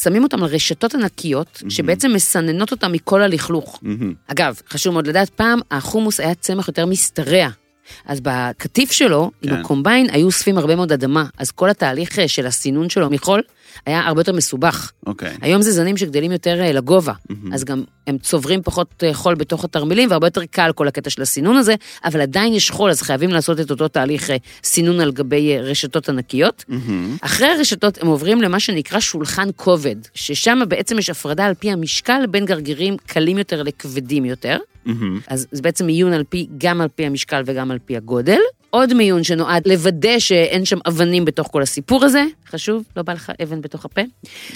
שמים אותם על רשתות ענקיות, שבעצם מסננות אותם מכל הלכלוך. מהמם. אגב, חשוב מאוד לדעת, פעם החומוס היה צמח יותר משתרע. אז בקטיף שלו, עם כן. הקומביין, היו אוספים הרבה מאוד אדמה, אז כל התהליך אה, של הסינון שלו מחול היה הרבה יותר מסובך. אוקיי. היום זה זנים שגדלים יותר אה, לגובה, אז גם הם צוברים פחות אה, חול בתוך התרמילים, והרבה יותר קל כל הקטע של הסינון הזה, אבל עדיין יש חול, אז חייבים לעשות את אותו תהליך אה, סינון על גבי רשתות ענקיות. מהמם. אחרי הרשתות הם עוברים למה שנקרא שולחן כובד, ששם בעצם יש הפרדה על פי המשקל בין גרגירים קלים יותר לכבדים יותר. מהמם. אז זה בעצם מיון על פי, גם על פי המשקל וגם על פי הגודל. עוד מיון שנועד לוודא שאין שם אבנים בתוך כל הסיפור הזה, חשוב, לא בא לך אבן בתוך הפה.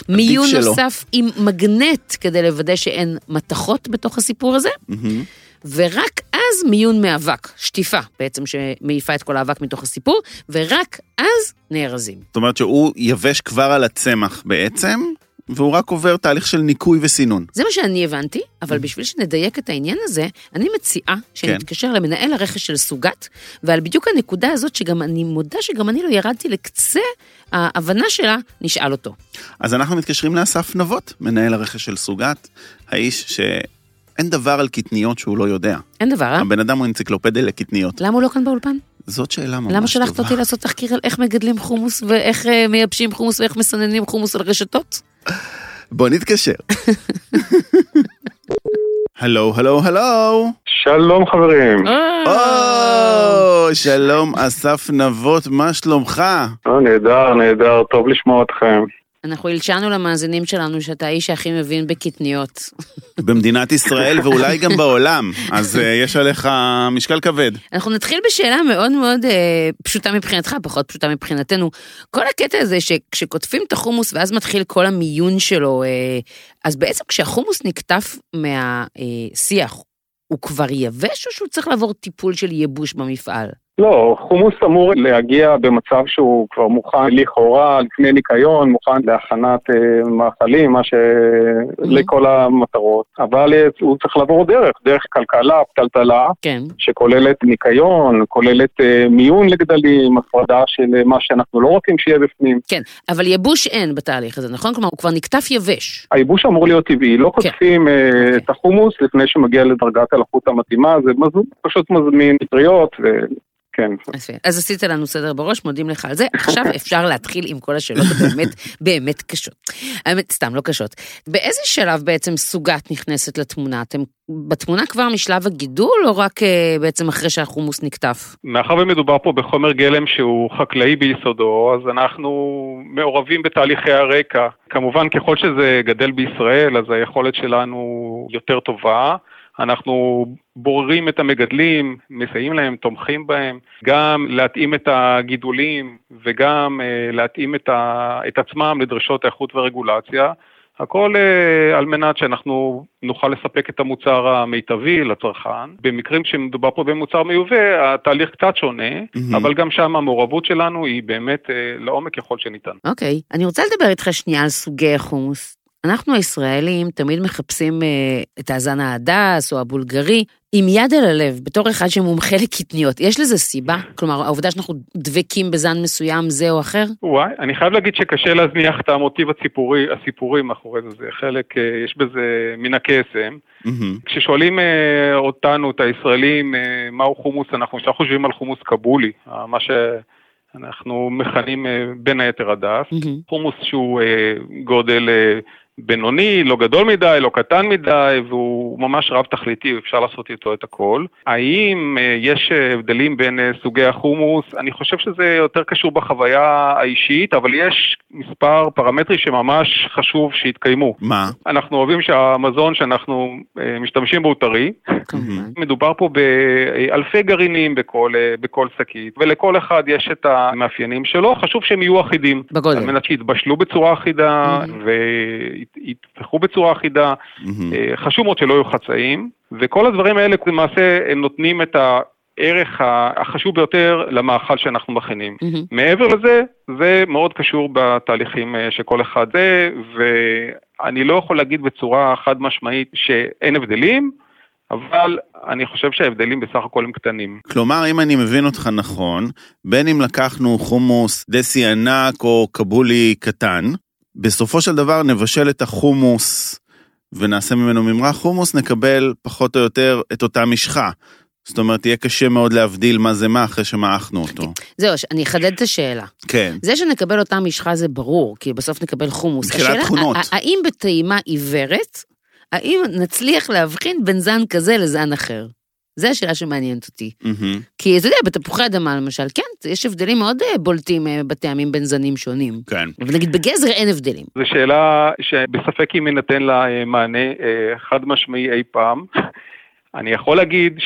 מיון שלא. נוסף עם מגנט כדי לוודא שאין מתכות בתוך הסיפור הזה, מהמם. ורק אז מיון מאבק, שטיפה בעצם שמעיפה את כל האבק מתוך הסיפור, ורק אז נארזים. זאת אומרת שהוא יבש כבר על הצמח בעצם, והוא רק עובר תהליך של ניקוי וסינון. זה מה שאני הבנתי, אבל בשביל שנדייק את העניין הזה, אני מציעה שנתקשר למנהל הרכש של סוגת, ועל בדיוק הנקודה הזאת, שגם אני מודה שגם אני לא ירדתי לקצה ההבנה שלה, נשאל אותו. אז אנחנו מתקשרים לאסף נבות, מנהל הרכש של סוגת, האיש שאין דבר על קטניות שהוא לא יודע. אין דבר, אה? הבן אדם הוא אנציקלופדיה לקטניות. למה הוא לא כאן באולפן? זאת שאלה ממש טובה. למה שלחת אותי לעשות תחקיר על איך מגדלים חומוס ואיך אה, מייבשים חומוס ואיך מסננים חומוס על רשתות? בוא נתקשר. הלו, הלו, הלו. שלום חברים. אה, או, שלום אסף נבות, מה שלומך? אה, נהדר, נהדר, טוב לשמוע אתכם. אנחנו הלשנו למאזינים שלנו שאתה האיש שהכי מבין בקטניות. במדינת ישראל ואולי גם בעולם, אז אה, יש עליך משקל כבד. אנחנו נתחיל בשאלה מאוד מאוד אה, פשוטה מבחינתך, פחות פשוטה מבחינתנו. כל הקטע הזה שכשקוטפים את החומוס ואז מתחיל כל המיון שלו, אה, אז בעצם כשהחומוס נקטף מהשיח, הוא כבר יבש או שהוא צריך לעבור טיפול של ייבוש במפעל? לא, חומוס אמור להגיע במצב שהוא כבר מוכן לכאורה לפני ניקיון, מוכן להכנת אה, מאכלים, מה ש... לכל המטרות, אבל אה, הוא צריך לעבור דרך, דרך כלכלה, פתלתלה, כן. שכוללת ניקיון, כוללת אה, מיון לגדלים, הפרדה של אה, מה שאנחנו לא רוצים שיהיה בפנים. כן, אבל ייבוש אין בתהליך הזה, נכון? כלומר, הוא כבר נקטף יבש. הייבוש אמור להיות טבעי, לא כן. קוטפים אה, אוקיי. את החומוס לפני שמגיע לדרגת הלחות המתאימה, זה מז- פשוט מזמין פטריות וכן. יפה. אז עשית לנו סדר בראש, מודים לך על זה. עכשיו אפשר להתחיל עם כל השאלות הבאמת באמת קשות. האמת, סתם לא קשות. באיזה שלב בעצם סוגת נכנסת לתמונה? אתם בתמונה כבר משלב הגידול, או רק אה, בעצם אחרי שהחומוס נקטף? מאחר ומדובר פה בחומר גלם שהוא חקלאי ביסודו, אז אנחנו מעורבים בתהליכי הרקע. כמובן, ככל שזה גדל בישראל, אז היכולת שלנו יותר טובה. אנחנו בוררים את המגדלים, מסייעים להם, תומכים בהם, גם להתאים את הגידולים וגם אה, להתאים את, ה, את עצמם לדרישות האיכות והרגולציה. הכל אה, על מנת שאנחנו נוכל לספק את המוצר המיטבי לצרכן. במקרים שמדובר פה במוצר מיובא, התהליך קצת שונה, מהמם. אבל גם שם המעורבות שלנו היא באמת אה, לעומק ככל שניתן. אוקיי, אני רוצה לדבר איתך שנייה על סוגי החומוס. אנחנו הישראלים תמיד מחפשים אה, את האזן ההדס או הבולגרי עם יד על הלב, בתור אחד שמומחה לקטניות. יש לזה סיבה? כלומר, העובדה שאנחנו דבקים בזן מסוים זה או אחר? וואי, אני חייב להגיד שקשה להזניח את המוטיב הציבורי, הסיפורי מאחורי זה, זה חלק, אה, יש בזה מן הקסם. מהמם. כששואלים אה, אותנו, את הישראלים, אה, מהו חומוס, אנחנו ישר חושבים על חומוס קבולי, אה, מה שאנחנו מכנים אה, בין היתר הדס. מהמם. חומוס שהוא אה, גודל בינוני, לא גדול מדי, לא קטן מדי, והוא ממש רב תכליתי, אפשר לעשות איתו את הכל. האם אה, יש הבדלים בין אה, סוגי החומוס? אני חושב שזה יותר קשור בחוויה האישית, אבל יש מספר פרמטרים שממש חשוב שיתקיימו. מה? אנחנו אוהבים שהמזון שאנחנו אה, משתמשים בו הוא טרי. מדובר פה באלפי גרעינים בכל, בכל שקית, ולכל אחד יש את המאפיינים שלו, חשוב שהם יהיו אחידים. בגודל. על מנת שיתבשלו בצורה אחידה Mhm. ויתפחו בצורה אחידה. אה, חשוב מאוד שלא יהיו חצאים, וכל הדברים האלה למעשה הם נותנים את הערך החשוב ביותר למאכל שאנחנו מכינים. מהמם. מעבר לזה, זה מאוד קשור בתהליכים אה, שכל אחד זה, ואני לא יכול להגיד בצורה חד משמעית שאין הבדלים, אבל אני חושב שההבדלים בסך הכל הם קטנים. כלומר, אם אני מבין אותך נכון, בין אם לקחנו חומוס דסי ענק או קבולי קטן, בסופו של דבר נבשל את החומוס ונעשה ממנו ממרח חומוס, נקבל פחות או יותר את אותה משחה. זאת אומרת, יהיה קשה מאוד להבדיל מה זה מה אחרי שמעכנו אותו. זהו, אני אחדד את השאלה. כן. זה שנקבל אותה משחה זה ברור, כי בסוף נקבל חומוס. מבחינת השאלה, תכונות. האם בטעימה עיוורת, האם נצליח להבחין בין זן כזה לזן אחר? זו השאלה שמעניינת אותי. מהמם. כי אתה יודע, בתפוחי אדמה למשל, כן, יש הבדלים מאוד אה, בולטים אה, בטעמים בין זנים שונים. כן. אבל נגיד בגזר אין הבדלים. זו שאלה שבספק אם יינתן לה אה, מענה חד משמעי אי פעם. אני יכול להגיד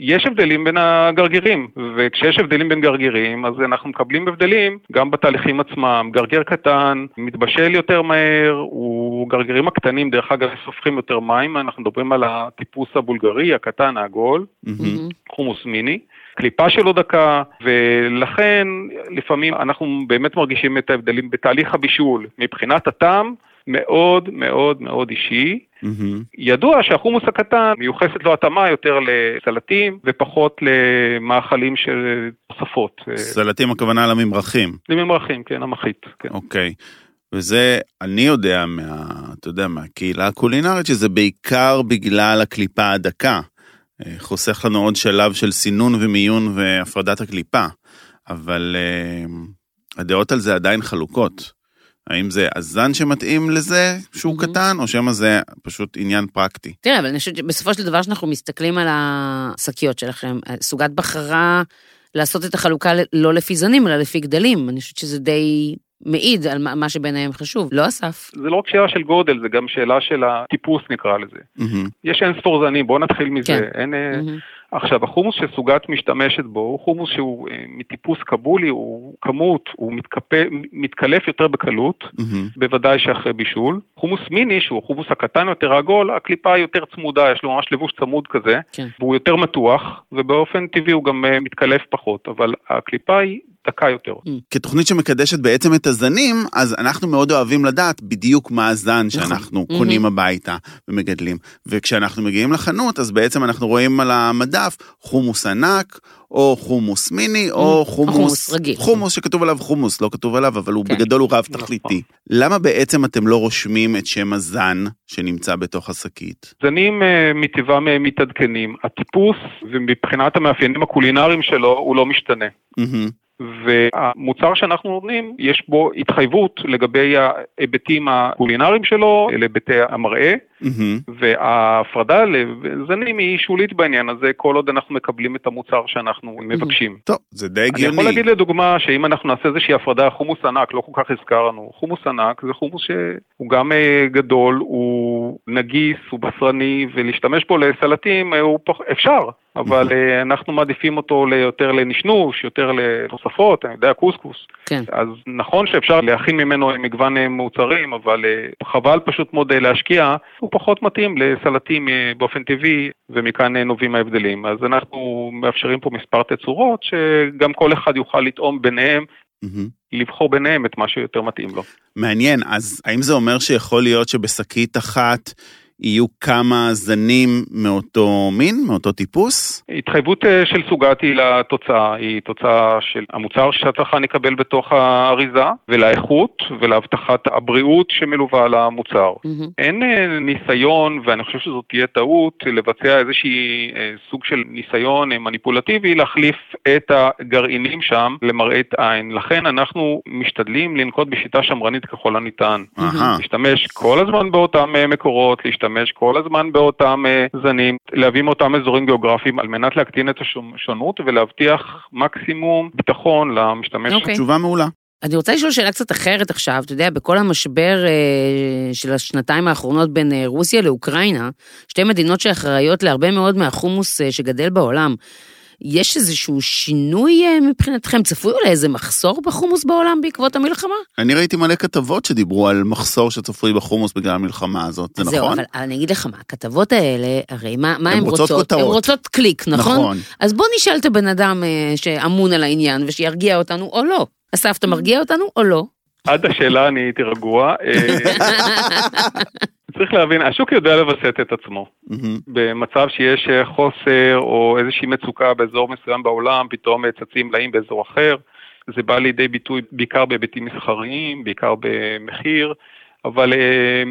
שיש הבדלים בין הגרגירים, וכשיש הבדלים בין גרגירים, אז אנחנו מקבלים הבדלים גם בתהליכים עצמם. גרגר קטן מתבשל יותר מהר, הוא גרגירים הקטנים, דרך אגב, סופחים יותר מים, אנחנו מדברים על הטיפוס הבולגרי, הקטן, העגול. מהמם. חומוס מיני, קליפה שלו דקה, ולכן לפעמים אנחנו באמת מרגישים את ההבדלים בתהליך הבישול. מבחינת הטעם, מאוד מאוד מאוד אישי. מהמם. ידוע שהחומוס הקטן מיוחסת לו התאמה יותר לסלטים ופחות למאכלים של תוספות. אה, סלטים הכוונה לממרחים. לממרחים, כן, המחית. כן. אוקיי. וזה, אני יודע מה, אתה יודע, מהקהילה הקולינרית, שזה בעיקר בגלל הקליפה הדקה. אה, חוסך לנו עוד שלב של סינון ומיון והפרדת הקליפה. אבל אה, הדעות על זה עדיין חלוקות. האם זה הזן שמתאים לזה שהוא מהמם. קטן, או שמא זה פשוט עניין פרקטי? תראה, אבל אני חושבת שבסופו של דבר שאנחנו מסתכלים על השקיות שלכם, סוגת בחרה לעשות את החלוקה לא לפי זנים, אלא לפי גדלים. אני חושבת שזה די מעיד על מה- שביניהם חשוב. לא אסף? זה לא רק שאלה של גודל, זה גם שאלה של הטיפוס נקרא לזה. מהמם. יש אין ספור זנים, בואו נתחיל מזה. כן. אין, אה, מהמם. עכשיו, החומוס שסוגת משתמשת בו הוא חומוס שהוא אה, מטיפוס קבולי, הוא כמות, הוא מתקפה, מתקלף יותר בקלות, מהמם. בוודאי שאחרי בישול. חומוס מיני, שהוא החומוס הקטן יותר העגול, הקליפה יותר צמודה, יש לו ממש לבוש צמוד כזה, כן. והוא יותר מתוח, ובאופן טבעי הוא גם אה, מתקלף פחות, אבל הקליפה היא דקה יותר. כתוכנית שמקדשת בעצם את הזנים, אז אנחנו מאוד אוהבים לדעת בדיוק מה הזן שאנחנו Mhm. קונים הביתה ומגדלים. וכשאנחנו מגיעים לחנות, אז בעצם אנחנו רואים על המדף חומוס ענק, או חומוס מיני, או חומוס... חומוס רגיל. חומוס שכתוב עליו חומוס, לא כתוב עליו, אבל הוא כן. בגדול הוא רב נכון. תכליתי. למה בעצם אתם לא רושמים את שם הזן שנמצא בתוך השקית? זנים אה, מטבעם אה, מתעדכנים. הטיפוס, ומבחינת המאפיינים הקולינריים שלו, הוא לא משתנה. והמוצר שאנחנו נותנים, יש בו התחייבות לגבי ההיבטים הקולינריים שלו, להיבטי המראה, מהמם. וההפרדה לזנים היא שולית בעניין הזה, כל עוד אנחנו מקבלים את המוצר שאנחנו מבקשים. טוב, זה די אני הגיוני. יכול להגיד לדוגמה שאם אנחנו נעשה איזושהי הפרדה, חומוס ענק, לא כל כך הזכרנו, חומוס ענק זה חומוס שהוא גם אה, גדול, הוא נגיס, הוא בשרני, ולהשתמש בו לסלטים, אה, הוא פח... אפשר, אבל אה, אנחנו מעדיפים אותו יותר לנשנוש, יותר לתוספות, אני יודע, קוסקוס. כן. אז נכון שאפשר להכין ממנו מגוון אה, מוצרים, אבל אה, חבל פשוט מאוד להשקיע, הוא פחות מתאים לסלטים באופן טבעי, ומכאן נובעים ההבדלים. אז אנחנו מאפשרים פה מספר תצורות, שגם כל אחד יוכל לטעום ביניהם. לבחור ביניהם את מה שיותר מתאים לו. מעניין, אז האם זה אומר שיכול להיות שבשקית אחת יהיו כמה זנים מאותו מין, מאותו טיפוס? התחייבות אה, של סוגת היא לתוצאה, היא תוצאה של המוצר שהצרכן יקבל בתוך האריזה, ולאיכות ולהבטחת הבריאות שמלווה למוצר. מהמם. אין אה, ניסיון, ואני חושב שזאת תהיה טעות, לבצע איזושהי אה, סוג של ניסיון מניפולטיבי להחליף את הגרעינים שם למראית עין. לכן אנחנו משתדלים לנקוט בשיטה שמרנית ככל הניתן. אהה, להשתמש כל הזמן באותם מקורות, להשתמש כל הזמן באותם אה, זנים, להביא מאותם אזורים גיאוגרפיים על מנת להקטין את השונות ולהבטיח מקסימום ביטחון למשתמש. אוקיי. תשובה מעולה. אני רוצה לשאול שאלה קצת אחרת עכשיו, אתה יודע, בכל המשבר אה, של השנתיים האחרונות בין אה, רוסיה לאוקראינה, שתי מדינות שאחראיות להרבה מאוד מהחומוס אה, שגדל בעולם, יש איזשהו שינוי אה, מבחינתכם? צפוי אולי איזה מחסור בחומוס בעולם בעקבות המלחמה? אני ראיתי מלא כתבות שדיברו על מחסור שצפוי בחומוס בגלל המלחמה הזאת, זה זהו, נכון? אבל אני אגיד לך מה, הכתבות האלה, הרי מה, מה הן הן רוצות רוצות? הן כותרות. רוצות קליק, נכון? נכון. אז בוא נשאל את הבן אדם אה, שאמון על העניין ושירגיע אותנו או לא. אסף, אתה מרגיע אותנו או לא? עד השאלה אני הייתי רגוע. צריך להבין, השוק יודע לווסת את עצמו. מהמם. במצב שיש אה, חוסר או איזושהי מצוקה באזור מסוים בעולם, פתאום אה, צצים מלאים באזור אחר. זה בא לידי ביטוי בעיקר בהיבטים מסחריים, בעיקר במחיר, אבל אה,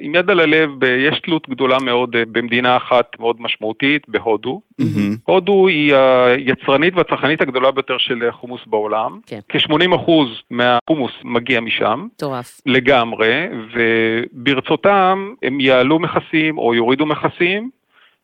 עם יד על הלב, יש תלות גדולה מאוד אה, במדינה אחת מאוד משמעותית, בהודו. מהמם. הודו היא היצרנית והצרכנית הגדולה ביותר של חומוס בעולם. כן. כ-80% מהחומוס מגיע משם. מטורף. לגמרי, וברצותם הם יעלו מכסים או יורידו מכסים,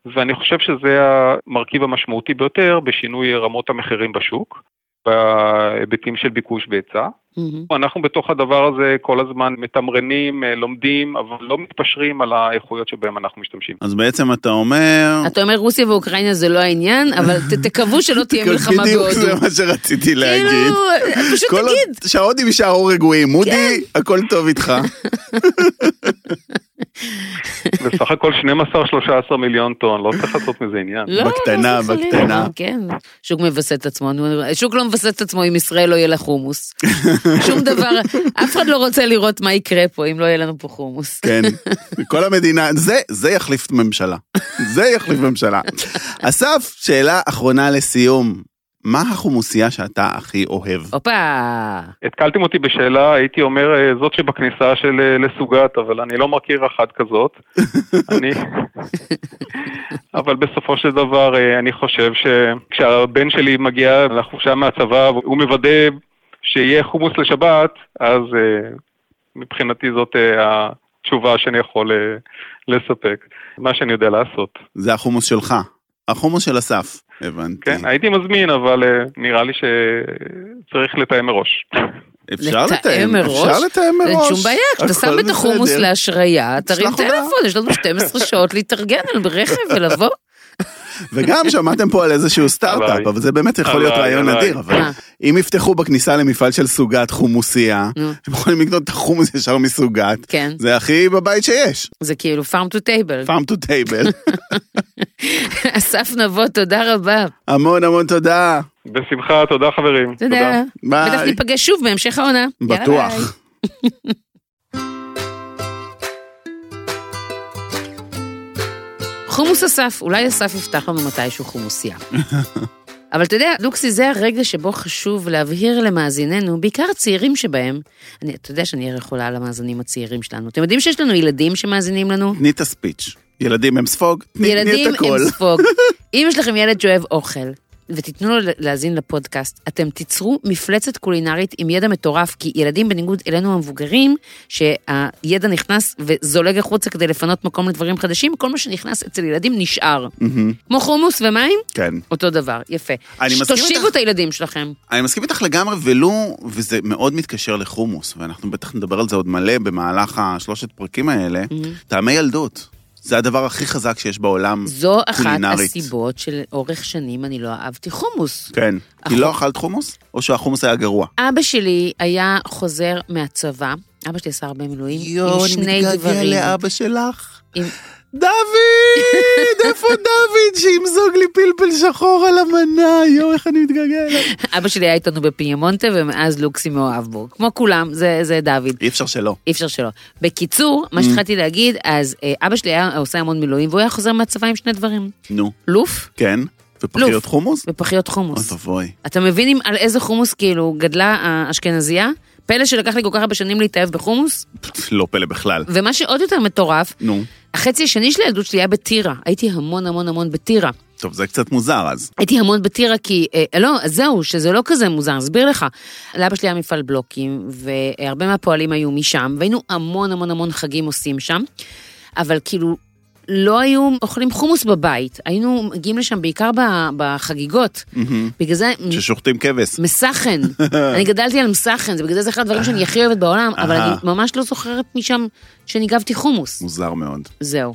ואני חושב שזה המרכיב המשמעותי ביותר בשינוי רמות המחירים בשוק, בהיבטים של ביקוש והיצע. מהמם. אנחנו בתוך הדבר הזה כל הזמן מתמרנים, אה, לומדים, אבל לא מתפשרים על האיכויות שבהם אנחנו משתמשים. אז בעצם אתה אומר... אתה אומר רוסיה ואוקראינה זה לא העניין, אבל ת- תקוו שלא תהיה מלחמה בדיוק זה בהודו. מה שרציתי להגיד. כאילו, פשוט תגיד. שההודים יישארו רגועים, כן. מודי, הכל טוב איתך. בסך הכל 12-13 מיליון טון, לא צריך לעשות מזה עניין. לא, בקטנה, חס וחלילה, בקטנה. כן, שוק מווסת את עצמו, שוק לא מווסת את עצמו אם ישראל לא יהיה לה חומוס. שום דבר, אף אחד לא רוצה לראות מה יקרה פה אם לא יהיה לנו פה חומוס. כן, כל המדינה, זה, זה יחליף ממשלה. זה יחליף ממשלה. אסף, שאלה אחרונה לסיום. מה החומוסייה שאתה הכי אוהב? הופה, התקלתם אותי בשאלה, הייתי אומר אה, זאת שבכניסה של אה, לסוגת, אבל אני לא מכיר אחת כזאת. אני... אבל בסופו של דבר אה, אני חושב שכשהבן שלי מגיע לחופשה מהצבא והוא מוודא שיהיה חומוס לשבת, אז מבחינתי זאת התשובה שאני יכול לספק, מה שאני יודע לעשות. זה החומוס שלך. החומוס של אסף, הבנתי. כן, הייתי מזמין, אבל אה, נראה לי שצריך לתאם מראש. אפשר לתאם מראש? אפשר לתאם אין מראש. שום בעיה, כשאתה שם את החומוס. להשריה, תרים. טלפון, יש לנו 12 שעות להתארגן על רכב ולבוא. וגם שמעתם פה על איזשהו סטארט-אפ. אבל זה באמת יכול להיות רעיון. נדיר, אבל מה? אם יפתחו בכניסה למפעל של סוגת חומוסייה, נו. הם יכולים לקנות את החומוס ישר מסוגת, כן, זה הכי בבית שיש, זה כאילו farm to table. farm to table. אסף נבו, תודה רבה. המון המון תודה, בשמחה, תודה חברים. תודה. ביי. בטח ניפגש שוב בהמשך העונה. יאללה, ביי. בטוח. חומוס אסף, אולי אסף יפתח לנו מתישהו חומוסייה. אבל אתה יודע, לוקסי, זה הרגע שבו חשוב להבהיר למאזיננו, בעיקר הצעירים שבהם, אני, אתה יודע שאני יכולה על המאזינים הצעירים שלנו. אתם יודעים שיש לנו ילדים שמאזינים לנו? תני את הספיץ'. ילדים הם ספוג, תני ילדים את הכל. הם ספוג. אם יש לכם ילד שאוהב אוכל, ותיתנו לו להאזין לפודקאסט, אתם תיצרו מפלצת קולינרית עם ידע מטורף, כי ילדים בניגוד אלינו המבוגרים, שהידע נכנס וזולג החוצה כדי לפנות מקום לדברים חדשים, כל מה שנכנס אצל ילדים נשאר. מהמם, כמו חומוס ומים, כן. אותו דבר, יפה. אני מסכים תושיבו איתך. את הילדים שלכם. אני מסכים איתך לגמרי, ולו, וזה מאוד מתקשר לחומוס, ואנחנו בטח נדבר על זה עוד מלא במהלך השלושת פרקים האלה, טעמי ילדות. זה הדבר הכי חזק שיש בעולם. זו אחת קולינרית. הסיבות שלאורך שנים אני לא אהבתי חומוס. כן. כי החו- לא אכלת חומוס? או שהחומוס היה גרוע? אבא שלי היה חוזר מהצבא, אבא שלי עשה הרבה מילואים, עם שני דברים. שלך. עם- דוד! איפה דוד שימזוג לי פלפל שחור על המנה? יואו, איך אני מתגעגע אליו. אבא שלי היה איתנו בפיימונטה, ומאז לוקסי מאוהב בו. כמו כולם, זה, זה דוד. אי אפשר שלא. אי אפשר שלא. בקיצור. מה שהתחלתי להגיד, אז אה, אבא שלי היה עושה המון מילואים, והוא היה חוזר מהצבא עם שני דברים. נו, לוף כן. ופחיות לוף. חומוס? ופחיות אוי חומוס. ואבוי. אתה מבין על איזה חומוס כאילו גדלה האשכנזייה? פלא שלקח לי כל כך הרבה שנים להתאהב בחומוס, לא פלא בכלל. ומה שעוד יותר מטורף, נו, החצי השני של הילדות שלי היה בטירה. הייתי המון המון המון בטירה. טוב, זה קצת מוזר אז. הייתי המון בטירה כי, אה, לא, זהו, שזה לא כזה מוזר, אסביר לך. לאבא שלי היה מפעל בלוקים, והרבה מהפועלים היו משם, והיינו המון המון המון חגים עושים שם, אבל כאילו, לא היו אוכלים חומוס בבית, היינו מגיעים לשם בעיקר בחגיגות. בגלל זה... ששוחטים כבש. מסחן, אני גדלתי על מסחן, זה בגלל זה זה אחד הדברים שאני הכי אוהבת בעולם, אבל. אני ממש לא זוכרת משם שניגבתי חומוס. מוזר מאוד. זהו.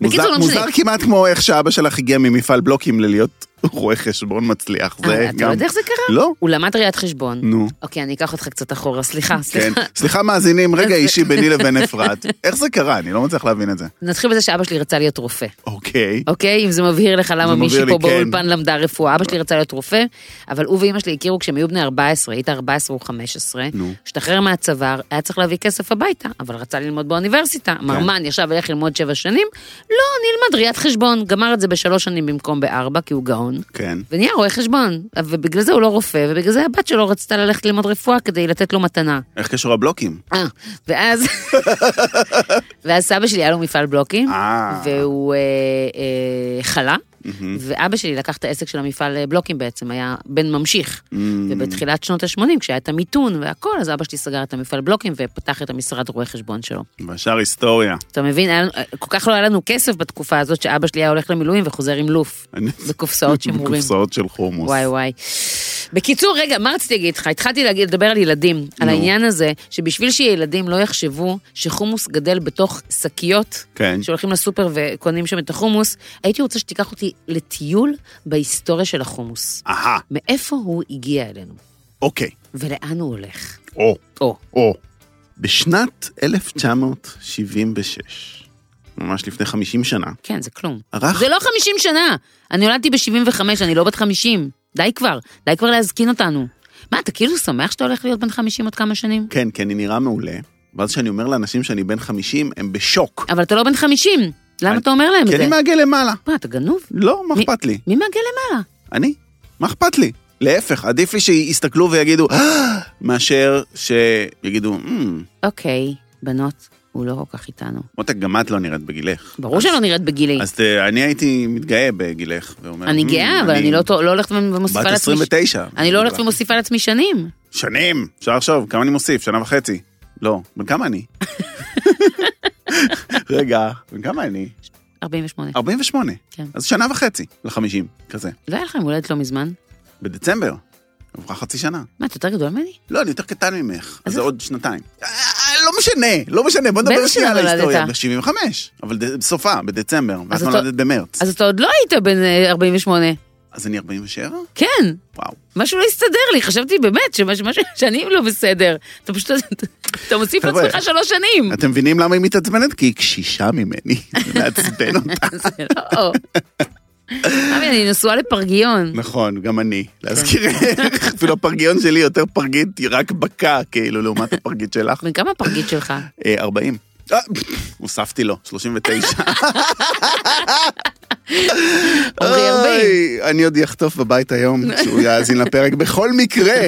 מוזר, בקיצור, לא משנה. מוזר כמעט כמו איך שאבא שלך הגיע ממפעל בלוקים ללהיות רואה חשבון מצליח. אה, זה אתה גם... לא יודע איך זה קרה? לא. הוא למד ראיית חשבון. נו. אוקיי, אני אקח אותך קצת אחורה, סליחה, כן. סליחה. סליחה מאזינים, רגע אישי ביני לבין אפרת. איך זה קרה? אני לא מצליח להבין את זה. נתחיל בזה שאבא שלי רצה להיות רופא. אוקיי. אוקיי? אם זה מבהיר לך למה מישהי פה כן. באולפן למדה רפואה. אבא שלי רצה להיות רופא, אבל הוא ואימא שלי הכירו כשהם היו בני 14, היית 14 או 15, נו. השתחרר מהצבא, היה צריך להביא כסף הביתה, אבל רצה ללמוד באוניברסיטה. כן. מרמן ישב וילך ללמוד שבע שנים, לא, נלמד ראיית חשבון. גמר את זה בשלוש שנים במקום בארבע, כי הוא גאון. כן. ונהיה רואה חשבון, ובגלל זה הוא לא רופא, ובגלל זה הבת שלו רצתה ללכת ללמוד רפואה כדי לתת לו מתנה. איך קשור הבלוקים? אה, ואז, ואז סבא שלי היה לו מפעל בלוקים, אה. והוא אה, אה, חלה, ואבא שלי לקח את העסק של המפעל אה, בלוקים בעצם, היה בן ממשיך. Mm. ובתחילת שנות ה-80, כשהיה את המיתון והכל, אז אבא שלי סגר את המפעל בלוקים ופתח את המשרד רואה חשבון שלו. והשאר היסטוריה. אתה מבין, היה לנו, כל כך לא היה לנו כסף בתקופה הזאת, שאבא שלי היה הולך למילואים וחוזר עם לוף, בקופסאות שימורים. בקופסאות של חומוס. וואי וואי. בקיצור, רגע, מה רציתי להגיד לך? התחלתי להגיד, לדבר על ילדים, על נו. העניין הזה, שבשביל שילדים לא יחשבו שחומוס גדל בתוך שקיות, כן. שהולכים לסופר וקונים שם את החומוס, הייתי רוצה שתיקח אותי לטיול בהיסטוריה של החומוס. אהה, מאיפה הוא הגיע אלינו, אוקיי. ולאן הוא הולך. או, או, או. בשנת 1976, ממש לפני 50 שנה, כן, זה כלום. ערך... זה לא 50 שנה! אני נולדתי ב-75, אני לא בת 50. די כבר, די כבר להזקין אותנו. מה, אתה כאילו שמח שאתה הולך להיות בן 50 עוד כמה שנים? כן, כי אני נראה מעולה. ואז כשאני אומר לאנשים שאני בן 50, הם בשוק. אבל אתה לא בן 50, למה אני- אתה אומר להם את כי זה? אני מעגל למעלה. מה, אתה גנוב? לא, מה אכפת לי? מי מעגל למעלה? אני? מה אכפת לי? להפך, עדיף לי שיסתכלו ויגידו, "אה", מאשר שיגידו, "אמ, אוקיי, בנות, הוא לא כל כך איתנו. מותק, גם את לא נראית בגילך. ברור שלא נראית בגילי. אז ת- אני הייתי מתגאה בגילך. ואומר, אני "אמ, גאה, אבל אני לא לא הולכת ומוסיפה בת לעצמי... 29. אני לא הולכת ומוסיפה לעצמי שנים. שנים, אפשר לחשוב, כמה אני מוסיף? שנה וחצי. לא, בן כמה אני? רגע, כמה אני? 48. 48. כן. אז שנה וחצי ל-50, כזה. לא היה לך יום הולדת לא מזמן? בדצמבר. עברה חצי שנה. מה, אתה יותר גדול ממני? לא, אני יותר קטן ממך, אז זה עוד שנתיים. אה, לא משנה, לא משנה, בוא נדבר שנייה על ההיסטוריה. נולדת? ב-75, אבל בסופה, בדצמבר, ואת נולדת במרץ. אז אתה עוד לא היית בן אה, 48. אז אני 47? כן, וואו. משהו לא הסתדר לי, חשבתי באמת שמשהו משהו- שאני לא בסדר. אתה פשוט, אתה מוסיף לעצמך שלוש שנים. אתם מבינים למה היא מתעצבנת? כי היא קשישה ממני, זה מעצבן אותה. זה לא... אבי, אני נשואה לפרגיון. נכון, גם אני, להזכירך, אפילו הפרגיון שלי יותר פרגית, היא רק בקע, כאילו, לעומת הפרגית שלך. בן כמה הפרגית שלך? אה, 40. הוספתי לו, 39. עמרי אני עוד אחטוף בבית היום, שהוא יאזין לפרק. בכל מקרה,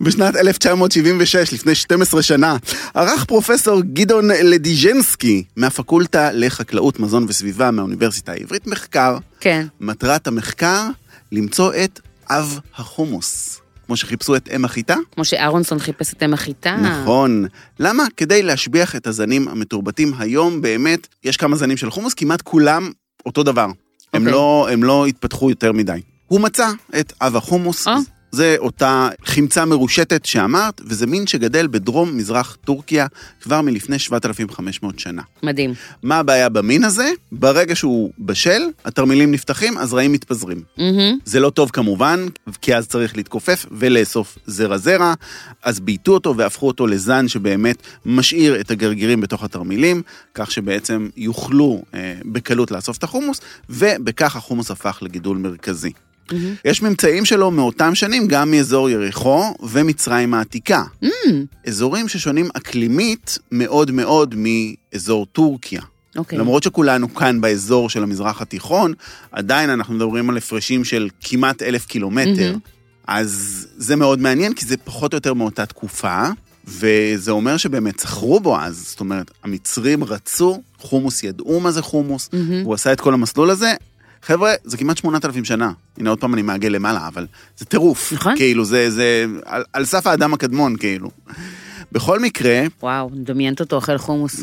בשנת 1976, לפני 12 שנה, ערך פרופסור גדעון לדיז'נסקי מהפקולטה לחקלאות, מזון וסביבה מהאוניברסיטה העברית מחקר. כן. מטרת המחקר, למצוא את אב החומוס. כמו שחיפשו את אם החיטה? כמו שאהרונסון חיפש את אם החיטה. נכון. למה? כדי להשביח את הזנים המתורבתים היום באמת, יש כמה זנים של חומוס, כמעט כולם אותו דבר. הם, אוקיי. לא, הם לא התפתחו יותר מדי. הוא מצא את אב החומוס, אה. זה אותה חמצה מרושטת שאמרת, וזה מין שגדל בדרום מזרח טורקיה כבר מלפני 7,500 שנה. מדהים. מה הבעיה במין הזה? ברגע שהוא בשל, התרמילים נפתחים, הזרעים מתפזרים. מהמם. זה לא טוב כמובן, כי אז צריך להתכופף ולאסוף זרע זרע, אז בייתו אותו והפכו אותו לזן שבאמת משאיר את הגרגירים בתוך התרמילים, כך שבעצם יוכלו אה, בקלות לאסוף את החומוס, ובכך החומוס הפך לגידול מרכזי. מהמם. יש ממצאים שלו מאותם שנים גם מאזור יריחו ומצרים העתיקה. Mm, אזורים ששונים אקלימית מאוד מאוד מאזור טורקיה. אוקיי. למרות שכולנו כאן באזור של המזרח התיכון, עדיין אנחנו מדברים על הפרשים של כמעט אלף קילומטר. מהמם. אז זה מאוד מעניין, כי זה פחות או יותר מאותה תקופה, וזה אומר שבאמת סחרו בו אז. זאת אומרת, המצרים רצו, חומוס ידעו מה זה חומוס, מהמם. הוא עשה את כל המסלול הזה. חבר'ה, זה כמעט 8,000 שנה. הנה, עוד פעם אני מעגל למעלה, אבל זה טירוף. נכון. כאילו, זה, זה על, על סף האדם הקדמון, כאילו. בכל מקרה, וואו, מדמיינת אותו אוכל חומוס.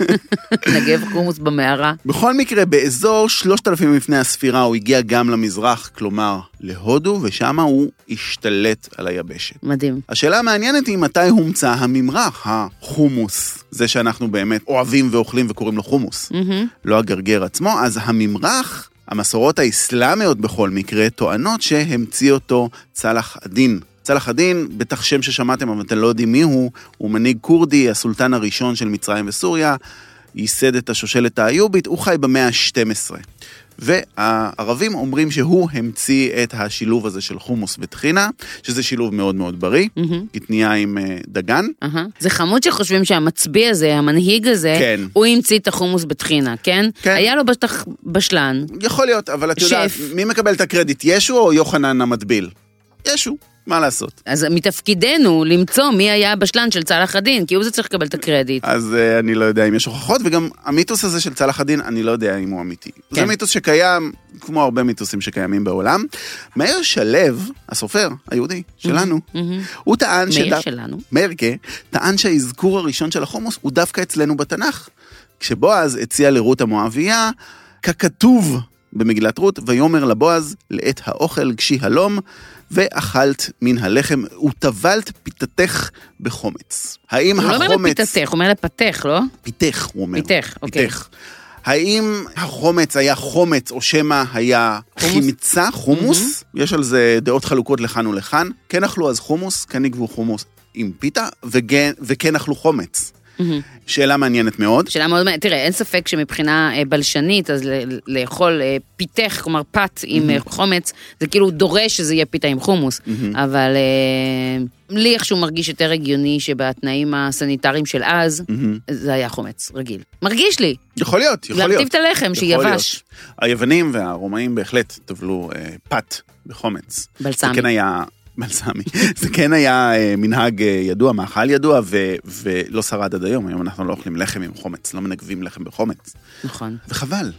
נגב חומוס במערה. בכל מקרה, באזור 3,000 לפני הספירה הוא הגיע גם למזרח, כלומר להודו, ושם הוא השתלט על היבשת. מדהים. השאלה המעניינת היא מתי הומצא הממרח, החומוס, זה שאנחנו באמת אוהבים ואוכלים וקוראים לו חומוס, מהמם. לא הגרגר עצמו, אז הממרח, המסורות האסלאמיות בכל מקרה, טוענות שהמציא אותו צלח א-דין. צלח א-דין, בטח שם ששמעתם, אבל אתם לא יודעים מי הוא, הוא מנהיג כורדי, הסולטן הראשון של מצרים וסוריה, ייסד את השושלת האיובית, הוא חי במאה ה-12. והערבים אומרים שהוא המציא את השילוב הזה של חומוס וטחינה, שזה שילוב מאוד מאוד בריא, מהמם. קטניה עם אה, דגן. אהה. זה חמוד שחושבים שהמצביא הזה, המנהיג הזה, כן. הוא המציא את החומוס בטחינה, כן? כן. היה לו בטח בשלן. יכול להיות, אבל את יודעת. מי מקבל את הקרדיט, ישו או יוחנן המטביל? ישו, מה לעשות? אז מתפקידנו למצוא מי היה הבשלן של צלאח א-דין, כי הוא זה צריך לקבל את הקרדיט. אז uh, אני לא יודע אם יש הוכחות, וגם המיתוס הזה של צלאח א-דין, אני לא יודע אם הוא אמיתי. זה כן. מיתוס שקיים, כמו הרבה מיתוסים שקיימים בעולם. מאיר שלו, הסופר היהודי שלנו, מהמם. הוא טען מאיר שדו- שלנו. מאיר, כן, טען שהאזכור הראשון של החומוס הוא דווקא אצלנו בתנ"ך. כשבועז הציע לרות המואבייה, ככתוב במגילת רות, ויאמר לבועז, לעת האוכל גשי הלום, ואכלת מן הלחם, וטבלת פיתתך בחומץ. האם הוא לא אומר החומץ... לפיתתך, הוא אומר לפתך, לא? פיתך, הוא אומר. פיתך, אוקיי. פיתך. האם החומץ היה חומץ, או שמא היה חומוס? חמצה, חומוס? יש על זה דעות חלוקות לכאן ולכאן. כן אכלו אז חומוס, כן יגבו חומוס עם פיתה, וכן, וכן אכלו חומץ. מהמם. שאלה מעניינת מאוד. שאלה מאוד מעניינת, תראה, אין ספק שמבחינה אה, בלשנית, אז ל- לאכול אה, פיתך, כלומר פת עם אה, חומץ, זה כאילו דורש שזה יהיה פיתה עם חומוס, אבל אה, לי איכשהו מרגיש יותר הגיוני שבתנאים הסניטריים של אז, מהמם. זה היה חומץ, רגיל. מרגיש לי, יכול להיות, יכול להיות. להרטיב את הלחם. שיבש. היוונים והרומאים בהחלט טבלו אה, פת בחומץ. בלסמי. זה כן היה... בלסמי. זה כן היה אה, מנהג אה, ידוע, מאכל ידוע, ו, ולא שרד עד היום. היום אנחנו לא אוכלים לחם עם חומץ, לא מנגבים לחם בחומץ. נכון. וחבל.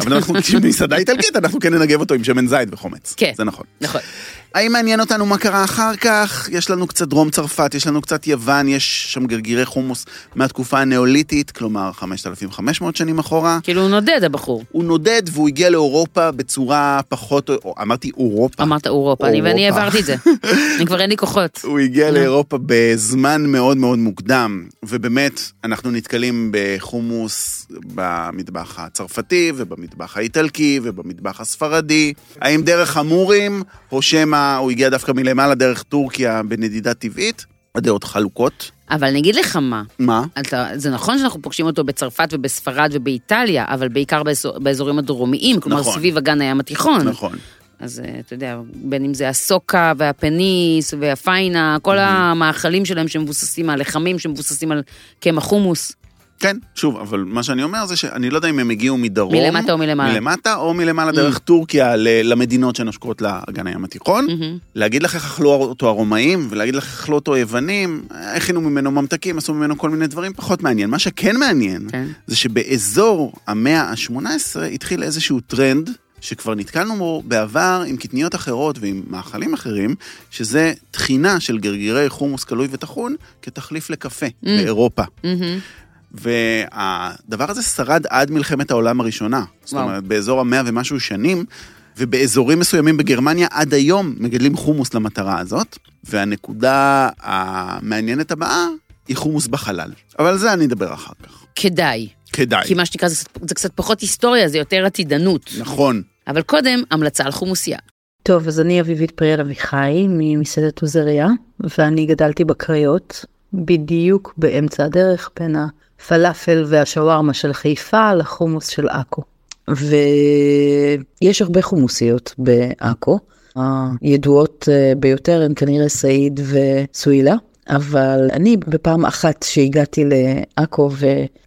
אבל אנחנו, כשמסעדה איטלקית, אנחנו כן ננגב אותו עם שמן זית וחומץ. כן. זה נכון. נכון. האם מעניין אותנו מה קרה אחר כך? יש לנו קצת דרום צרפת, יש לנו קצת יוון, יש שם גרגירי חומוס מהתקופה הנאוליתית, כלומר 5,500 שנים אחורה. כאילו הוא נודד הבחור. הוא נודד והוא הגיע לאירופה בצורה פחות, או, אמרתי אירופה. אמרת אירופה, אני ואני. העברתי את זה. אני כבר אין לי כוחות. הוא הגיע. לאירופה בזמן מאוד מאוד מוקדם, ובאמת, אנחנו נתקלים בחומוס במטבח הצרפתי, ובמטבח האיטלקי, ובמטבח הספרדי. האם דרך המורים, או שמא הוא הגיע דווקא מלמעלה דרך טורקיה בנדידה טבעית? הדעות חלוקות. אבל אני אגיד לך מה, מה? אתה, זה נכון שאנחנו פוגשים אותו בצרפת ובספרד ובאיטליה, אבל בעיקר באזור, באזורים הדרומיים, כלומר נכון. סביב אגן הים התיכון. נכון. אז אה, אתה יודע, בין אם זה הסוקה והפניס והפיינה, כל המאכלים שלהם שמבוססים, הלחמים שמבוססים על קמח חומוס. כן, שוב, אבל מה שאני אומר זה שאני לא יודע אם הם הגיעו מדרום. מלמטה או מלמעלה. מלמטה או מלמעלה דרך טורקיה ל- למדינות שנושקות לאגן הים התיכון. מהמם. להגיד לך איך אכלו אותו הרומאים, ולהגיד לך איך אכלו אותו היוונים, הכינו ממנו ממתקים, עשו ממנו כל מיני דברים, פחות מעניין. מה שכן מעניין, כן. זה שבאזור המאה ה-18 התחיל איזשהו טרנד, שכבר נתקלנו בו בעבר עם קטניות אחרות ועם מאכלים אחרים, שזה טחינה של גרגירי חומוס קלוי וטחון כתחליף לקפה באירופה. מהמם. והדבר הזה שרד עד מלחמת העולם הראשונה. זאת. אומרת, באזור המאה ומשהו שנים, ובאזורים מסוימים בגרמניה עד היום מגדלים חומוס למטרה הזאת, והנקודה המעניינת הבאה היא חומוס בחלל. אבל על זה אני אדבר אחר כך. כדאי. כדאי. כי מה שנקרא, זה, זה קצת פחות היסטוריה, זה יותר עתידנות. נכון. אבל קודם, המלצה על חומוסייה. טוב, אז אני אביבית פריאל אביחי ממסעדת עוזריה, ואני גדלתי בקריות, בדיוק באמצע הדרך בין הפלאפל והשווארמה של חיפה לחומוס של עכו. ויש הרבה חומוסיות בעכו, הידועות אה, ביותר הן כנראה סעיד וסואילה. אבל אני בפעם אחת שהגעתי לעכו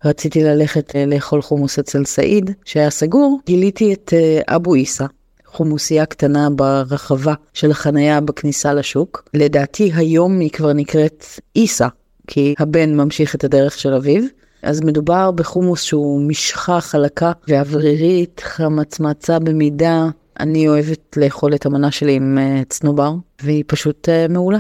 ורציתי ללכת אה, לאכול חומוס אצל סעיד, שהיה סגור, גיליתי את אה, אבו עיסא. חומוסייה קטנה ברחבה של החנייה בכניסה לשוק. לדעתי היום היא כבר נקראת עיסא, כי הבן ממשיך את הדרך של אביו. אז מדובר בחומוס שהוא משחה חלקה ואוורירית, חמצמצה במידה. אני אוהבת לאכול את המנה שלי עם אה, צנובר, והיא פשוט מעולה.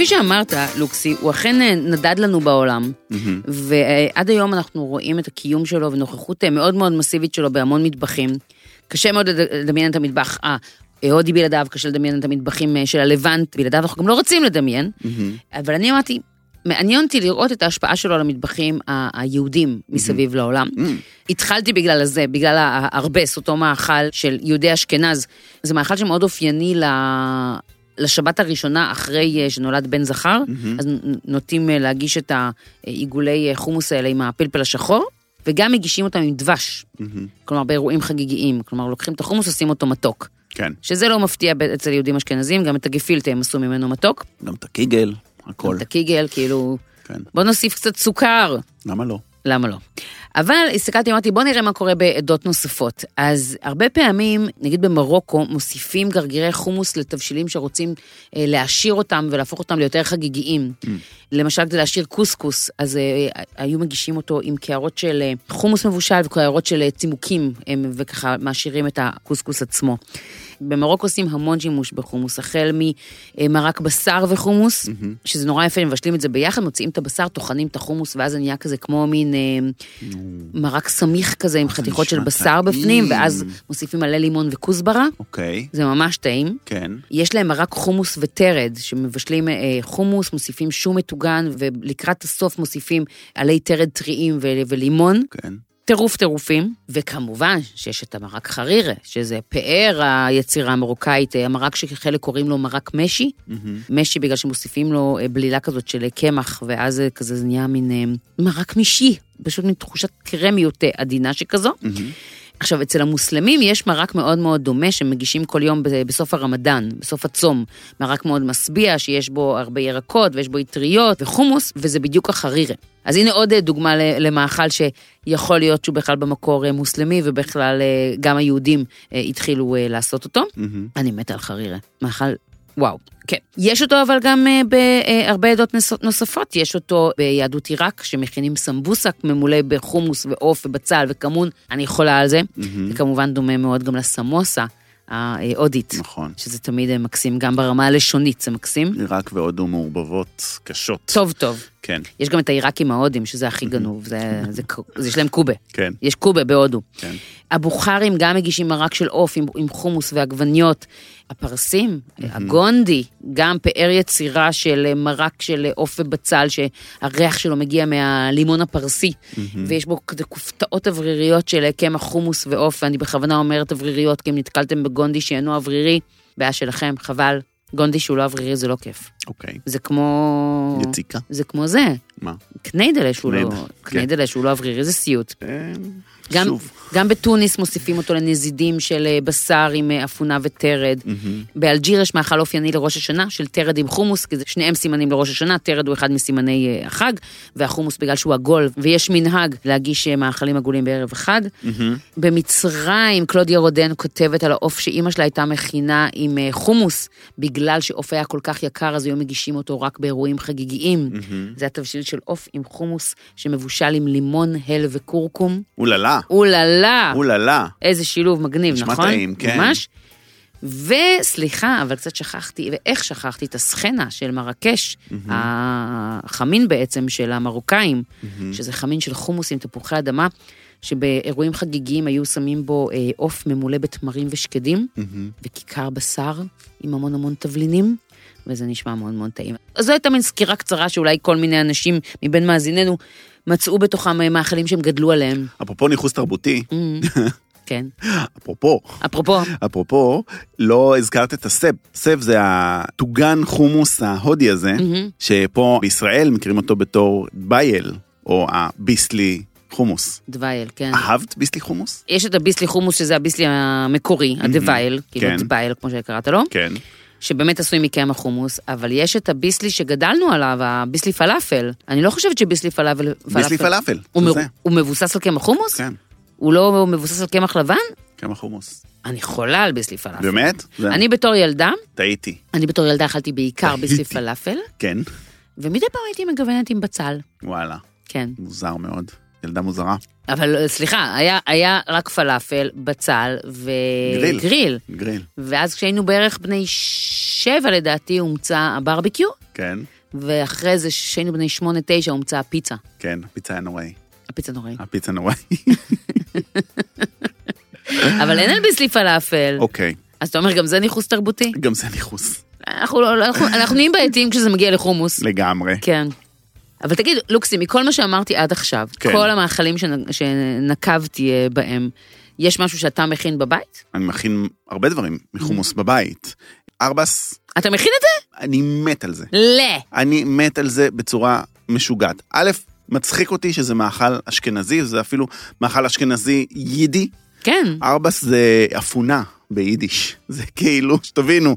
כפי שאמרת, לוקסי, הוא אכן אה, נדד לנו בעולם, mm-hmm. ועד היום אנחנו רואים את הקיום שלו ונוכחות אה, מאוד מאוד מסיבית שלו בהמון מטבחים. קשה מאוד לדמיין את המטבח ההודי בלעדיו, קשה לדמיין את המטבחים אה, של הלבנט בלעדיו, אנחנו גם לא רוצים לדמיין, mm-hmm. אבל אני אמרתי, מעניין אותי לראות את ההשפעה שלו על המטבחים היהודים מסביב mm-hmm. לעולם. Mm-hmm. התחלתי בגלל הזה, בגלל הארבס, אותו מאכל של יהודי אשכנז. זה מאכל שמאוד אופייני ל... לשבת הראשונה אחרי אה, שנולד בן זכר, mm-hmm. אז נוטים אה, להגיש את העיגולי אה, חומוס האלה עם הפלפל השחור, וגם מגישים אותם עם דבש. Mm-hmm. כלומר, באירועים חגיגיים. כלומר, לוקחים את החומוס, עושים אותו מתוק. כן. שזה לא מפתיע אצל יהודים אשכנזים, גם את הגפילטה הם עשו ממנו מתוק. גם את הקיגל, הכל. גם את הקיגל, כאילו... כן. בוא נוסיף קצת סוכר. למה לא? למה לא? אבל הסתכלתי, אמרתי, בוא נראה מה קורה בעדות נוספות. אז הרבה פעמים, נגיד במרוקו, מוסיפים גרגירי חומוס לתבשילים שרוצים אה, להעשיר אותם ולהפוך אותם ליותר חגיגיים. Mm. למשל, כדי להשאיר קוסקוס, אז אה, היו מגישים אותו עם קערות של אה, חומוס מבושל וקערות של אה, צימוקים, אה, וככה מעשירים את הקוסקוס עצמו. במרוקו עושים המון שימוש בחומוס, החל ממרק בשר וחומוס, mm-hmm. שזה נורא יפה, מבשלים את זה ביחד, מוציאים את הבשר, טוחנים את החומוס, ואז זה נהיה כזה כמו מין mm-hmm. מרק סמיך כזה עם חתיכות של בשר בפנים, ואז מוסיפים מלא לימון וכוסברה. אוקיי. זה ממש טעים. כן. יש להם מרק חומוס וטרד, שמבשלים אה, חומוס, מוסיפים שום מטוגן, ולקראת הסוף מוסיפים עלי טרד טריים ולימון. כן. טירוף טירופים, וכמובן שיש את המרק חרירה, שזה פאר היצירה המרוקאית, המרק שחלק קוראים לו מרק משי, mm-hmm. משי בגלל שמוסיפים לו אה, בלילה כזאת של קמח, ואז כזה זה נהיה מין אה, מרק משי, פשוט מין תחושת קרמיות אה, עדינה שכזו. Mm-hmm. עכשיו, אצל המוסלמים יש מרק מאוד מאוד דומה שמגישים כל יום בסוף הרמדאן, בסוף הצום. מרק מאוד משביע, שיש בו הרבה ירקות ויש בו אטריות וחומוס, וזה בדיוק החרירה. אז הנה עוד דוגמה למאכל שיכול להיות שהוא בכלל במקור אה, מוסלמי, ובכלל אה, גם היהודים אה, התחילו לעשות אותו. Mm-hmm. אני מתה על חרירה. מאכל וואו, כן. יש אותו אבל גם uh, בהרבה עדות נוספות, יש אותו ביהדות עיראק, שמכינים סמבוסק ממולא בחומוס ועוף ובצל וכמון, אני יכולה על זה. Mm-hmm. זה כמובן דומה מאוד גם לסמוסה. ההודית. נכון. שזה תמיד מקסים, גם ברמה הלשונית זה מקסים. עיראק והודו מעורבבות קשות. טוב, טוב. כן. יש גם את העיראקים ההודים, שזה הכי גנוב, זה, זה, זה, יש להם קובה. כן. יש קובה בהודו. כן. הבוכרים גם מגישים מרק של עוף עם, עם חומוס ועגבניות. הפרסים, הגונדי, גם פאר יצירה של מרק של עוף ובצל, שהריח שלו מגיע מהלימון הפרסי, ויש בו כזה כופתאות אווריריות של קמח חומוס ועוף, ואני בכוונה אומרת אווריריות, כי אם נתקלתם בגונדי שאינו אוורירי, בעיה שלכם, חבל. גונדי שהוא לא אוורירי זה לא כיף. אוקיי. זה כמו... יציקה. זה כמו זה. מה? קניידלה שהוא לא... קניידלה שהוא לא אוורירי, זה סיוט. גם, שוב. גם בתוניס מוסיפים אותו לנזידים של אה, בשר עם אה, אפונה ותרד. Mm-hmm. באלג'יר יש מאכל אופייני לראש השנה של תרד עם חומוס, כי זה שניהם סימנים לראש השנה, תרד הוא אחד מסימני אה, החג, והחומוס בגלל שהוא עגול, ויש מנהג להגיש מאכלים עגולים בערב החג. Mm-hmm. במצרים קלודיה רודן כותבת על העוף שאימא שלה הייתה מכינה עם חומוס, בגלל שעוף היה כל כך יקר, אז היו מגישים אותו רק באירועים חגיגיים. Mm-hmm. זה התבשיל של עוף עם חומוס שמבושל עם לימון, הל וכורכום. אוללה. אוללה. אוללה. איזה שילוב מגניב, נשמע נכון? נשמע טעים, כן. ממש. וסליחה, אבל קצת שכחתי, ואיך שכחתי את הסצנה של מרקש, החמין בעצם של המרוקאים, שזה חמין של חומוס עם תפוחי אדמה, שבאירועים חגיגיים היו שמים בו אה, עוף ממולא בתמרים ושקדים, וכיכר בשר עם המון המון תבלינים. וזה נשמע מאוד מאוד טעים. אז זו הייתה מין סקירה קצרה שאולי כל מיני אנשים מבין מאזיננו מצאו בתוכם אה, מאכלים שהם גדלו עליהם. אפרופו ניכוס תרבותי, כן. אפרופו, אפרופו, אפרופו, לא הזכרת את הסב. סב זה הטוגן חומוס ההודי הזה, שפה בישראל מכירים אותו בתור בייל, או הביסלי חומוס. דווייל, כן. אהבת ביסלי חומוס? יש את הביסלי חומוס, שזה הביסלי המקורי, הדווייל, כאילו כן. דווייל, כמו שקראת לו, כן. שבאמת עשוי מקמח חומוס, אבל יש את הביסלי שגדלנו עליו, הביסלי פלאפל. אני לא חושבת שביסלי פלאפל... ביסלי פלאפל, הוא, מ-. הוא מבוסס על קמח חומוס? כן, הוא לא מבוסס על קמח לבן? כמה חומוס. אני חולה על ביסלי פלאפל. באמת? אני בתור ילדה, טעיתי. אני בתור ילדה אכלתי בעיקר ביסלי פלאפל, כן, ומדי פעם הייתי מגוונת עם בצל. וואלה, כן. מוזר מאוד. ילדה מוזרה. אבל אה, סליחה, היה, היה רק פלאפל, בצל גריל. וגריל. גריל. ואז כשהיינו בערך בני שבע לדעתי הומצא הברביקיו, כן, ואחרי זה כשהיינו בני שמונה תשע הומצא הפיצה. כן, הפיצה היה נוראי. הפיצה נוראי. הפיצה נוראי. אבל אין על ביסלי פלאפל. אוקיי, אז אתה אומר, גם זה ניכוס תרבותי? גם זה ניכוס. אנחנו לא- אנחנו- אנחנו נהיים בעייתיים כשזה מגיע לחומוס. לגמרי. כן. אבל תגיד, לוקסי, מכל מה שאמרתי עד עכשיו, כן. כל המאכלים שנ- שנקבתי אה, בהם, יש משהו שאתה מכין בבית? אני מכין הרבה דברים מחומוס בבית. ארבס, אתה מכין את זה? אני מת על זה. לא. אני מת על זה בצורה משוגעת. א', מצחיק אותי שזה מאכל אשכנזי, זה אפילו מאכל אשכנזי יידי. כן. ארבס זה אפונה ביידיש. זה כאילו, שתבינו,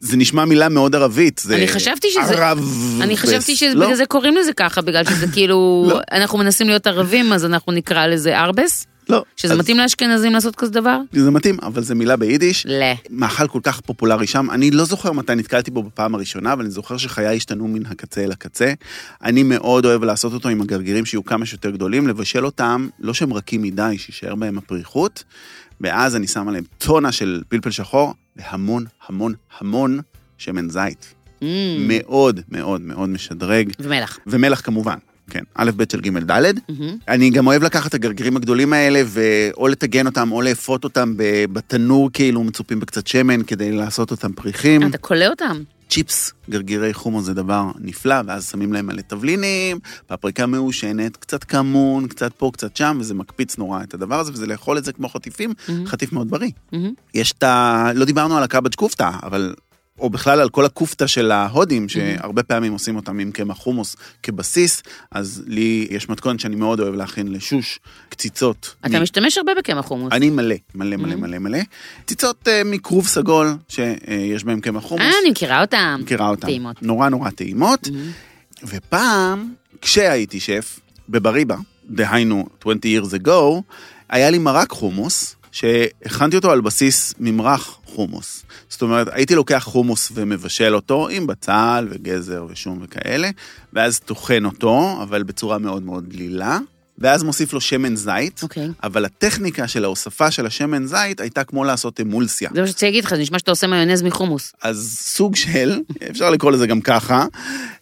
זה נשמע מילה מאוד ערבית. זה אני חשבתי שזה- ערב... אני חשבתי בס- שבגלל לא, זה קוראים לזה ככה, בגלל שזה כאילו, לא. אנחנו מנסים להיות ערבים, אז אנחנו נקרא לזה ארבס? לא. שזה אז מתאים לאשכנזים לעשות כזה דבר? זה מתאים, אבל זה מילה ביידיש. לא. מאכל כל כך פופולרי שם, אני לא זוכר מתי נתקלתי בו בפעם הראשונה, אבל אני זוכר שחיי השתנו מן הקצה אל הקצה. אני מאוד אוהב לעשות אותו עם הגרגירים שיהיו כמה שיותר גדולים, לבשל אותם, לא שהם רכים מדי, שישאר בהם הפריחות, ואז אני שם עליהם טונה של פלפל שחור, והמון המון המון שמן זית. Mm, מאוד מאוד מאוד משדרג, ומלח. ומלח כמובן. כן, א', ב' של ג', ד'. מהמם. אני גם אוהב לקחת את הגרגירים הגדולים האלה, ואו לטגן אותם, או לאפות אותם בתנור, כאילו מצופים בקצת שמן, כדי לעשות אותם פריחים. אתה כולא אותם? צ'יפס, גרגירי חומוס זה דבר נפלא, ואז שמים להם מלא תבלינים, פפריקה מעושנת, קצת כמון, קצת פה, קצת שם, וזה מקפיץ נורא את הדבר הזה, וזה לאכול את זה כמו חטיפים, חטיף מאוד בריא. מהמם. יש את ה... לא דיברנו על הקבג' כופתה, אבל... או בכלל על כל הכופתה של ההודים, שהרבה פעמים עושים אותם עם קמח חומוס כבסיס, אז לי יש מתכונת שאני מאוד אוהב להכין לשוש, קציצות. אתה מ- משתמש הרבה בקמח חומוס. אני מלא, מלא, מלא, Mhm. מלא, מלא. קציצות אה, מכרוב סגול, שיש בהם קמח חומוס. אה, אני מכירה אותם. מכירה אותם. טעימות. נורא נורא טעימות. ופעם, כשהייתי שף, בבריבה, דהיינו 20 years ago, היה לי מרק חומוס, שהכנתי אותו על בסיס ממרח חומוס. זאת אומרת, הייתי לוקח חומוס ומבשל אותו עם בצל וגזר ושום וכאלה, ואז טוחן אותו, אבל בצורה מאוד מאוד דלילה, ואז מוסיף לו שמן זית, אוקיי. אבל הטכניקה של ההוספה של השמן זית הייתה כמו לעשות אמולסיה. זה מה שרציתי להגיד לך, זה נשמע שאתה עושה מיונז מחומוס. אז סוג של, אפשר לקרוא לזה גם ככה,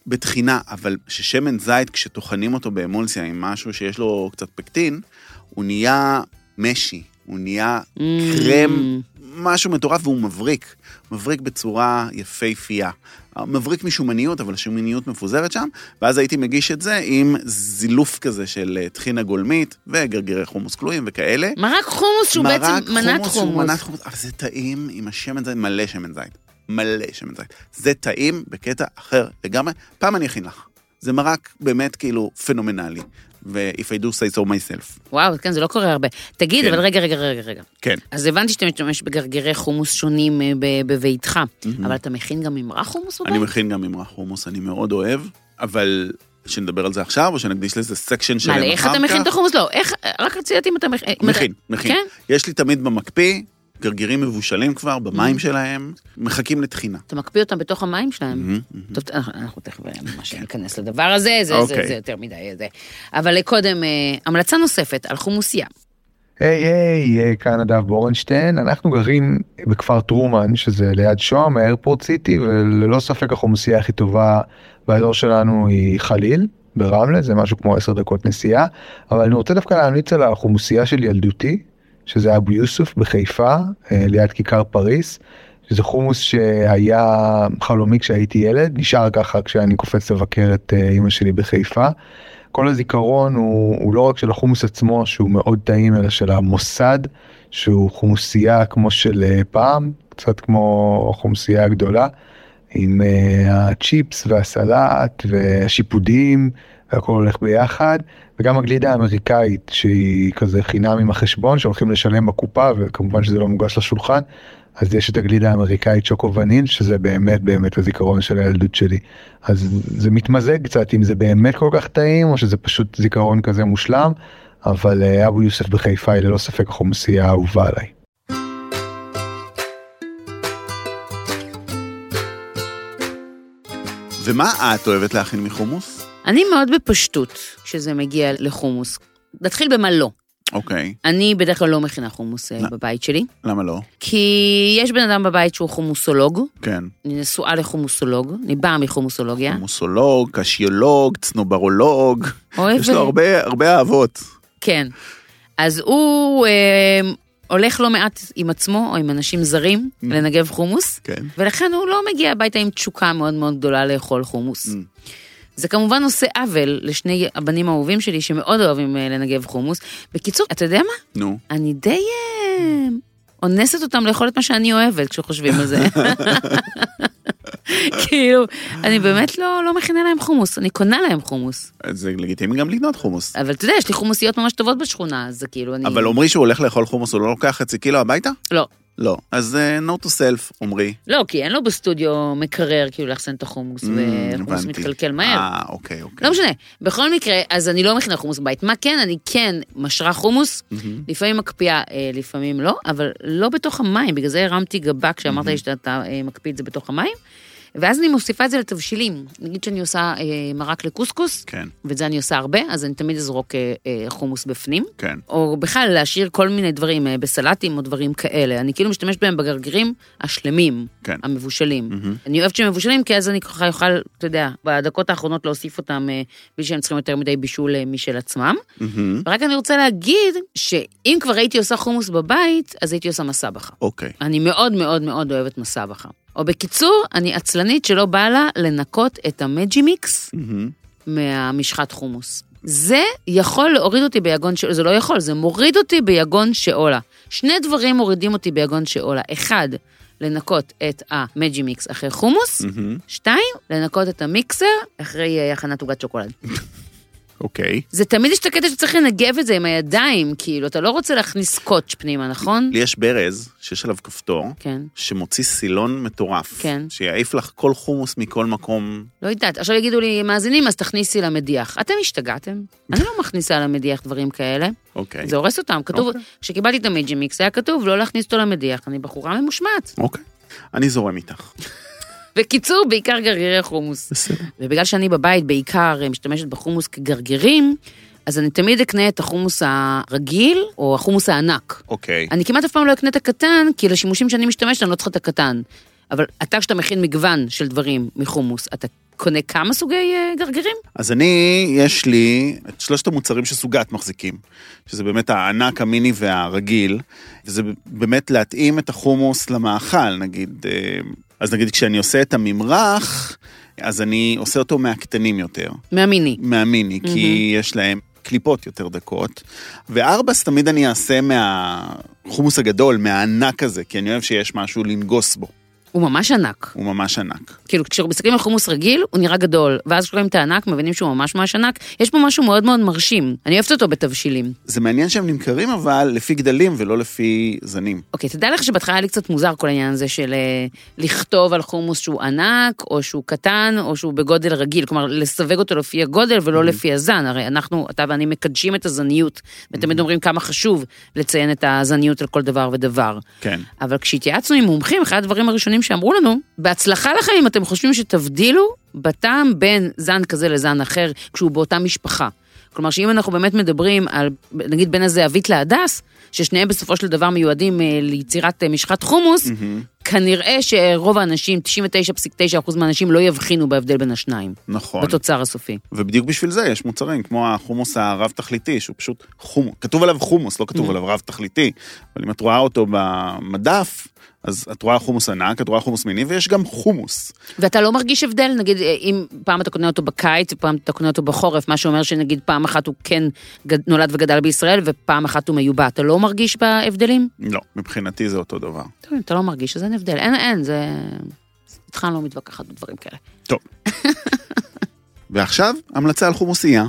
בטחינה, אבל ששמן זית, כשטוחנים אותו באמולסיה עם משהו שיש לו קצת פקטין, הוא נהיה משי, הוא נהיה Mm. קרם, משהו מטורף, והוא מבריק, מבריק בצורה יפהפייה. מבריק משומניות, אבל השומניות מפוזרת שם, ואז הייתי מגיש את זה עם זילוף כזה של אה, טחינה גולמית וגרגירי חומוס כלואים וכאלה. מרק חומוס שהוא מרק בעצם מנת שהוא חומוס. מנת חומוס, אבל זה טעים עם השמן זית, מלא שמן זית. מלא שמן זית. זה טעים בקטע אחר לגמרי. פעם אני אכין לך. זה מרק באמת כאילו פנומנלי. ו-if I do say so myself. וואו, כן, זה לא קורה הרבה. תגיד, כן. אבל רגע, רגע, רגע, רגע. כן. אז הבנתי שאתה משתמש בגרגירי חומוס שונים אה, בביתך, אבל אתה מכין גם ממרח חומוס בבית? אני מכין גם ממרח חומוס, אני מאוד אוהב, אבל שנדבר על זה עכשיו, או שנקדיש לזה section מה, אחר כך? איך אתה מכין את החומוס? לא, איך, רק רציתי לדעת אם אתה מכין. מכין, מכין. כן? יש לי תמיד במקפיא גרגירים מבושלים כבר, במים שלהם, מחכים לטחינה. אתה מקפיא אותם בתוך המים שלהם. מהמם, מהמם. טוב, אנחנו- אנחנו תכף אה, ממש ניכנס לדבר הזה, זה- זה אוקיי. זה יותר מדי זה. אבל קודם, אה, המלצה נוספת על חומוסייה. היי היי, אה, כאן נדב בורנשטיין, אנחנו גרים בכפר טרומן שזה ליד שוהם, האיירפורט סיטי, וללא ספק החומוסייה הכי טובה באזור שלנו היא חליל, ברמלה, זה משהו כמו 10 דקות נסיעה, אבל אני רוצה דווקא להמליץ על החומוסייה של ילדותי, שזה אבו יוסוף בחיפה, אה, ליד כיכר פריס. שזה חומוס שהיה חלומי כשהייתי ילד, נשאר ככה כשאני קופץ לבקר את אה, אמא שלי בחיפה. כל הזיכרון הוא, הוא לא רק של החומוס עצמו שהוא מאוד טעים אלא של המוסד שהוא חומוסייה כמו של אה, פעם קצת כמו החומוסייה הגדולה עם הצ'יפס והסלט והשיפודים והכל הולך ביחד וגם הגלידה האמריקאית שהיא כזה חינם עם החשבון שהולכים לשלם בקופה וכמובן שזה לא מוגש לשולחן אז יש את הגלידה האמריקאית שוקו וניל שזה באמת באמת הזיכרון של הילדות שלי אז זה מתמזג קצת אם זה באמת כל כך טעים או שזה פשוט זיכרון כזה מושלם אבל אה, אבו יוסף בחיפה היא ללא ספק החומוסייה האהובה עליי. ומה את אוהבת להכין מחומוס? אני מאוד בפשטות כשזה מגיע לחומוס. נתחיל במה לא. אוקיי. אני בדרך כלל לא מכינה חומוס אה, לא. בבית שלי, למה לא? כי יש בן אדם בבית שהוא חומוסולוג, כן. אני נשואה לחומוסולוג, אני באה מחומוסולוגיה. חומוסולוג, קשיולוג, צנוברולוג. אוהב... יש לו הרבה הרבה אהבות. כן. אז הוא אה, הולך לא מעט עם עצמו או עם אנשים זרים Mm. לנגב חומוס, כן. ולכן הוא לא מגיע הביתה עם תשוקה מאוד מאוד גדולה לאכול חומוס. Mm. זה כמובן עושה עוול לשני הבנים האהובים שלי שמאוד אוהבים אה, לנגב חומוס. בקיצור, אתה יודע מה? נו. אני די אה, אונסת אותם לאכול את מה שאני אוהבת כשחושבים על זה. כאילו, אני באמת לא, לא מכינה להם חומוס, אני קונה להם חומוס. זה לגיטימי גם לקנות חומוס. אבל אתה יודע, יש לי חומוסיות ממש טובות בשכונה, אז זה כאילו אני... אבל עמרי שהוא הולך לאכול חומוס, הוא לא לוקח חצי קילו הביתה? לא. לא. אז אה, note to self, עמרי. לא, כי אין לו בסטודיו מקרר כאילו לאחסן את החומוס, Mm, והחומוס. מתקלקל מהר. אה, אוקיי, אוקיי. לא משנה, בכל מקרה, אז אני לא מכינה חומוס בבית. מה כן, אני כן משרה חומוס, מהמם. לפעמים מקפיאה, אה, לפעמים לא, אבל לא בתוך המים, בגלל זה הרמתי גבה כשאמרת לי שאתה אה, מקפיא את זה בתוך המים. ואז אני מוסיפה את זה לתבשילים. נגיד שאני עושה אה, מרק לקוסקוס, כן, ואת זה אני עושה הרבה, אז אני תמיד אזרוק אה, אה, חומוס בפנים. כן. או בכלל להשאיר כל מיני דברים אה, בסלטים או דברים כאלה. אני כאילו משתמש בהם בגרגירים השלמים, כן. המבושלים. מהמם. אני אוהבת שהם מבושלים, כי אז אני ככה אוכל, אתה יודע, בדקות האחרונות להוסיף אותם אה, בלי שהם צריכים יותר מדי בישול אה, משל עצמם. מהמם. ורק אני רוצה להגיד, שאם כבר הייתי עושה חומוס בבית, אז הייתי עושה מסבכה. אוקיי. אני מאוד מאוד מאוד אוהבת מסבכה. או בקיצור, אני עצלנית שלא בא לה לנקות את המג'י מיקס מהמם. מהמשחת חומוס. זה יכול להוריד אותי ביגון שאולה, זה לא יכול, זה מוריד אותי ביגון שאולה. שני דברים מורידים אותי ביגון שאולה. אחד, לנקות את המג'י מיקס אחרי חומוס. מהמם. שתיים, לנקות את המיקסר אחרי אה, הכנת עוגת שוקולד. אוקיי. זה תמיד יש את הקטע שצריך לנגב את זה עם הידיים, כאילו, אתה לא רוצה להכניס קוטש פנימה, נכון? לי יש ברז שיש עליו כפתור, כן. שמוציא סילון מטורף. כן. שיעיף לך כל חומוס מכל מקום. לא יודעת, עכשיו יגידו לי, מאזינים, אז תכניסי למדיח. אתם השתגעתם? אני לא מכניסה למדיח דברים כאלה, אוקיי. זה הורס אותם. כתוב, אוקיי. כשקיבלתי את המייג'י מיקס, היה כתוב לא להכניס אותו למדיח. אני בחורה ממושמעת. אוקיי. אני זורם איתך. בקיצור, בעיקר גרגירי חומוס. בסדר. ובגלל שאני בבית בעיקר אה, משתמשת בחומוס כגרגירים, אז אני תמיד אקנה את החומוס הרגיל, או החומוס הענק. אוקיי. אני כמעט אף פעם לא אקנה את הקטן, כי לשימושים שאני משתמשת אני לא צריכה את הקטן. אבל אתה, כשאתה מכין מגוון של דברים מחומוס, אתה קונה כמה סוגי אה, גרגירים? אז אני, יש לי את שלושת המוצרים שסוגת מחזיקים, שזה באמת הענק, המיני והרגיל, וזה באמת להתאים את החומוס למאכל, נגיד, אה, אז נגיד כשאני עושה את הממרח, אז אני עושה אותו מהקטנים יותר, מהמיני. מהמיני, כי יש להם קליפות יותר דקות, וארבס תמיד אני אעשה מהחומוס הגדול, מהענק הזה, כי אני אוהב שיש משהו לנגוס בו, הוא ממש ענק. הוא ממש ענק. כאילו, כשמסתכלים על חומוס רגיל, הוא נראה גדול, ואז כשרואים את הענק, מבינים שהוא ממש ממש ענק. יש פה משהו מאוד מאוד מרשים. אני אוהבת אותו בתבשילים. זה מעניין שהם נמכרים אבל לפי גדלים ולא לפי זנים. אוקיי, תדע לך שבהתחלה היה לי קצת מוזר כל העניין הזה של אה, לכתוב על חומוס שהוא ענק, או שהוא קטן, או שהוא בגודל רגיל. כלומר, לסווג אותו לפי הגודל ולא לפי הזן. הרי אנחנו, אתה ואני מקדשים את הזניות, ותמיד אומרים כמה חשוב לציין את הזניות על כל דבר ודבר. כן. אבל כשהתייעצנו עם מומחים, אחד הדברים הראשונים שאמרו לנו, בהצלחה לכם אם אתם חושבים שתבדילו בטעם בין זן כזה לזן אחר, כשהוא באותה משפחה. כלומר שאם אנחנו באמת מדברים על, נגיד בין הזהבית להדס, ששניהם בסופו של דבר מיועדים אה, ליצירת אה, משחת חומוס, כנראה שרוב האנשים, 99.9% מהאנשים לא יבחינו בהבדל בין השניים, נכון. בתוצר הסופי. ובדיוק בשביל זה יש מוצרים, כמו החומוס הרב-תכליתי, שהוא פשוט חומוס, כתוב עליו חומוס, לא כתוב Mm. עליו רב-תכליתי, אבל אם את רואה אותו במדף, אז את רואה חומוס ענק, את רואה חומוס מיני, ויש גם חומוס. ואתה לא מרגיש הבדל, נגיד, אה, אם פעם אתה קונה אותו בקיץ, ופעם אתה קונה אותו בחורף, מה שאומר שנגיד פעם אחת הוא כן נולד וגדל בישראל, ופעם אחת הוא מיובא, אתה לא מרגיש בהבדלים? לא, מבחינתי זה אותו דבר. טוב, אתה לא מרגיש, אז אין הבדל. אין, אין, זה... איתך אני לא מתווכחת בדברים כאלה. טוב. ועכשיו, המלצה על חומוסייה.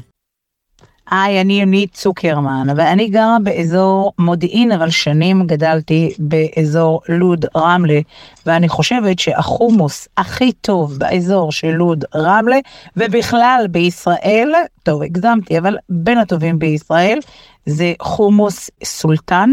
היי, אני יונית צוקרמן, ואני גרה באזור מודיעין, אבל שנים גדלתי באזור לוד רמלה, ואני חושבת שהחומוס הכי טוב באזור של לוד רמלה, ובכלל בישראל, טוב, הגזמתי, אבל בין הטובים בישראל, זה חומוס סולטן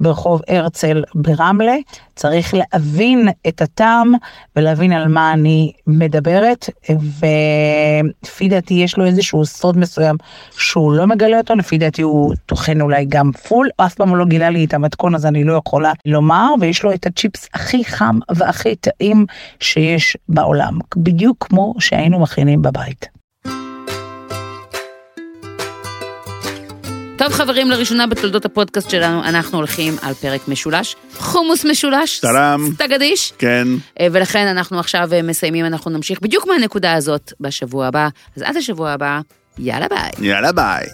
ברחוב הרצל ברמלה. צריך להבין את הטעם ולהבין על מה אני מדברת, ולפי דעתי יש לו איזשהו סוד מסוים שהוא לא מגלה אותו, לפי דעתי הוא טוחן אולי גם פול, אף פעם הוא לא גילה לי את המתכון אז אני לא יכולה לומר, ויש לו את הצ'יפס הכי חם והכי טעים שיש בעולם, בדיוק כמו שהיינו מכינים בבית. טוב חברים, לראשונה בתולדות הפודקאסט שלנו, אנחנו הולכים על פרק משולש, חומוס משולש, טאדאם. סטגדיש, כן, אה, ולכן אנחנו עכשיו אה, מסיימים, אנחנו נמשיך בדיוק מהנקודה הזאת בשבוע הבא, אז עד השבוע הבא, יאללה ביי. יאללה ביי.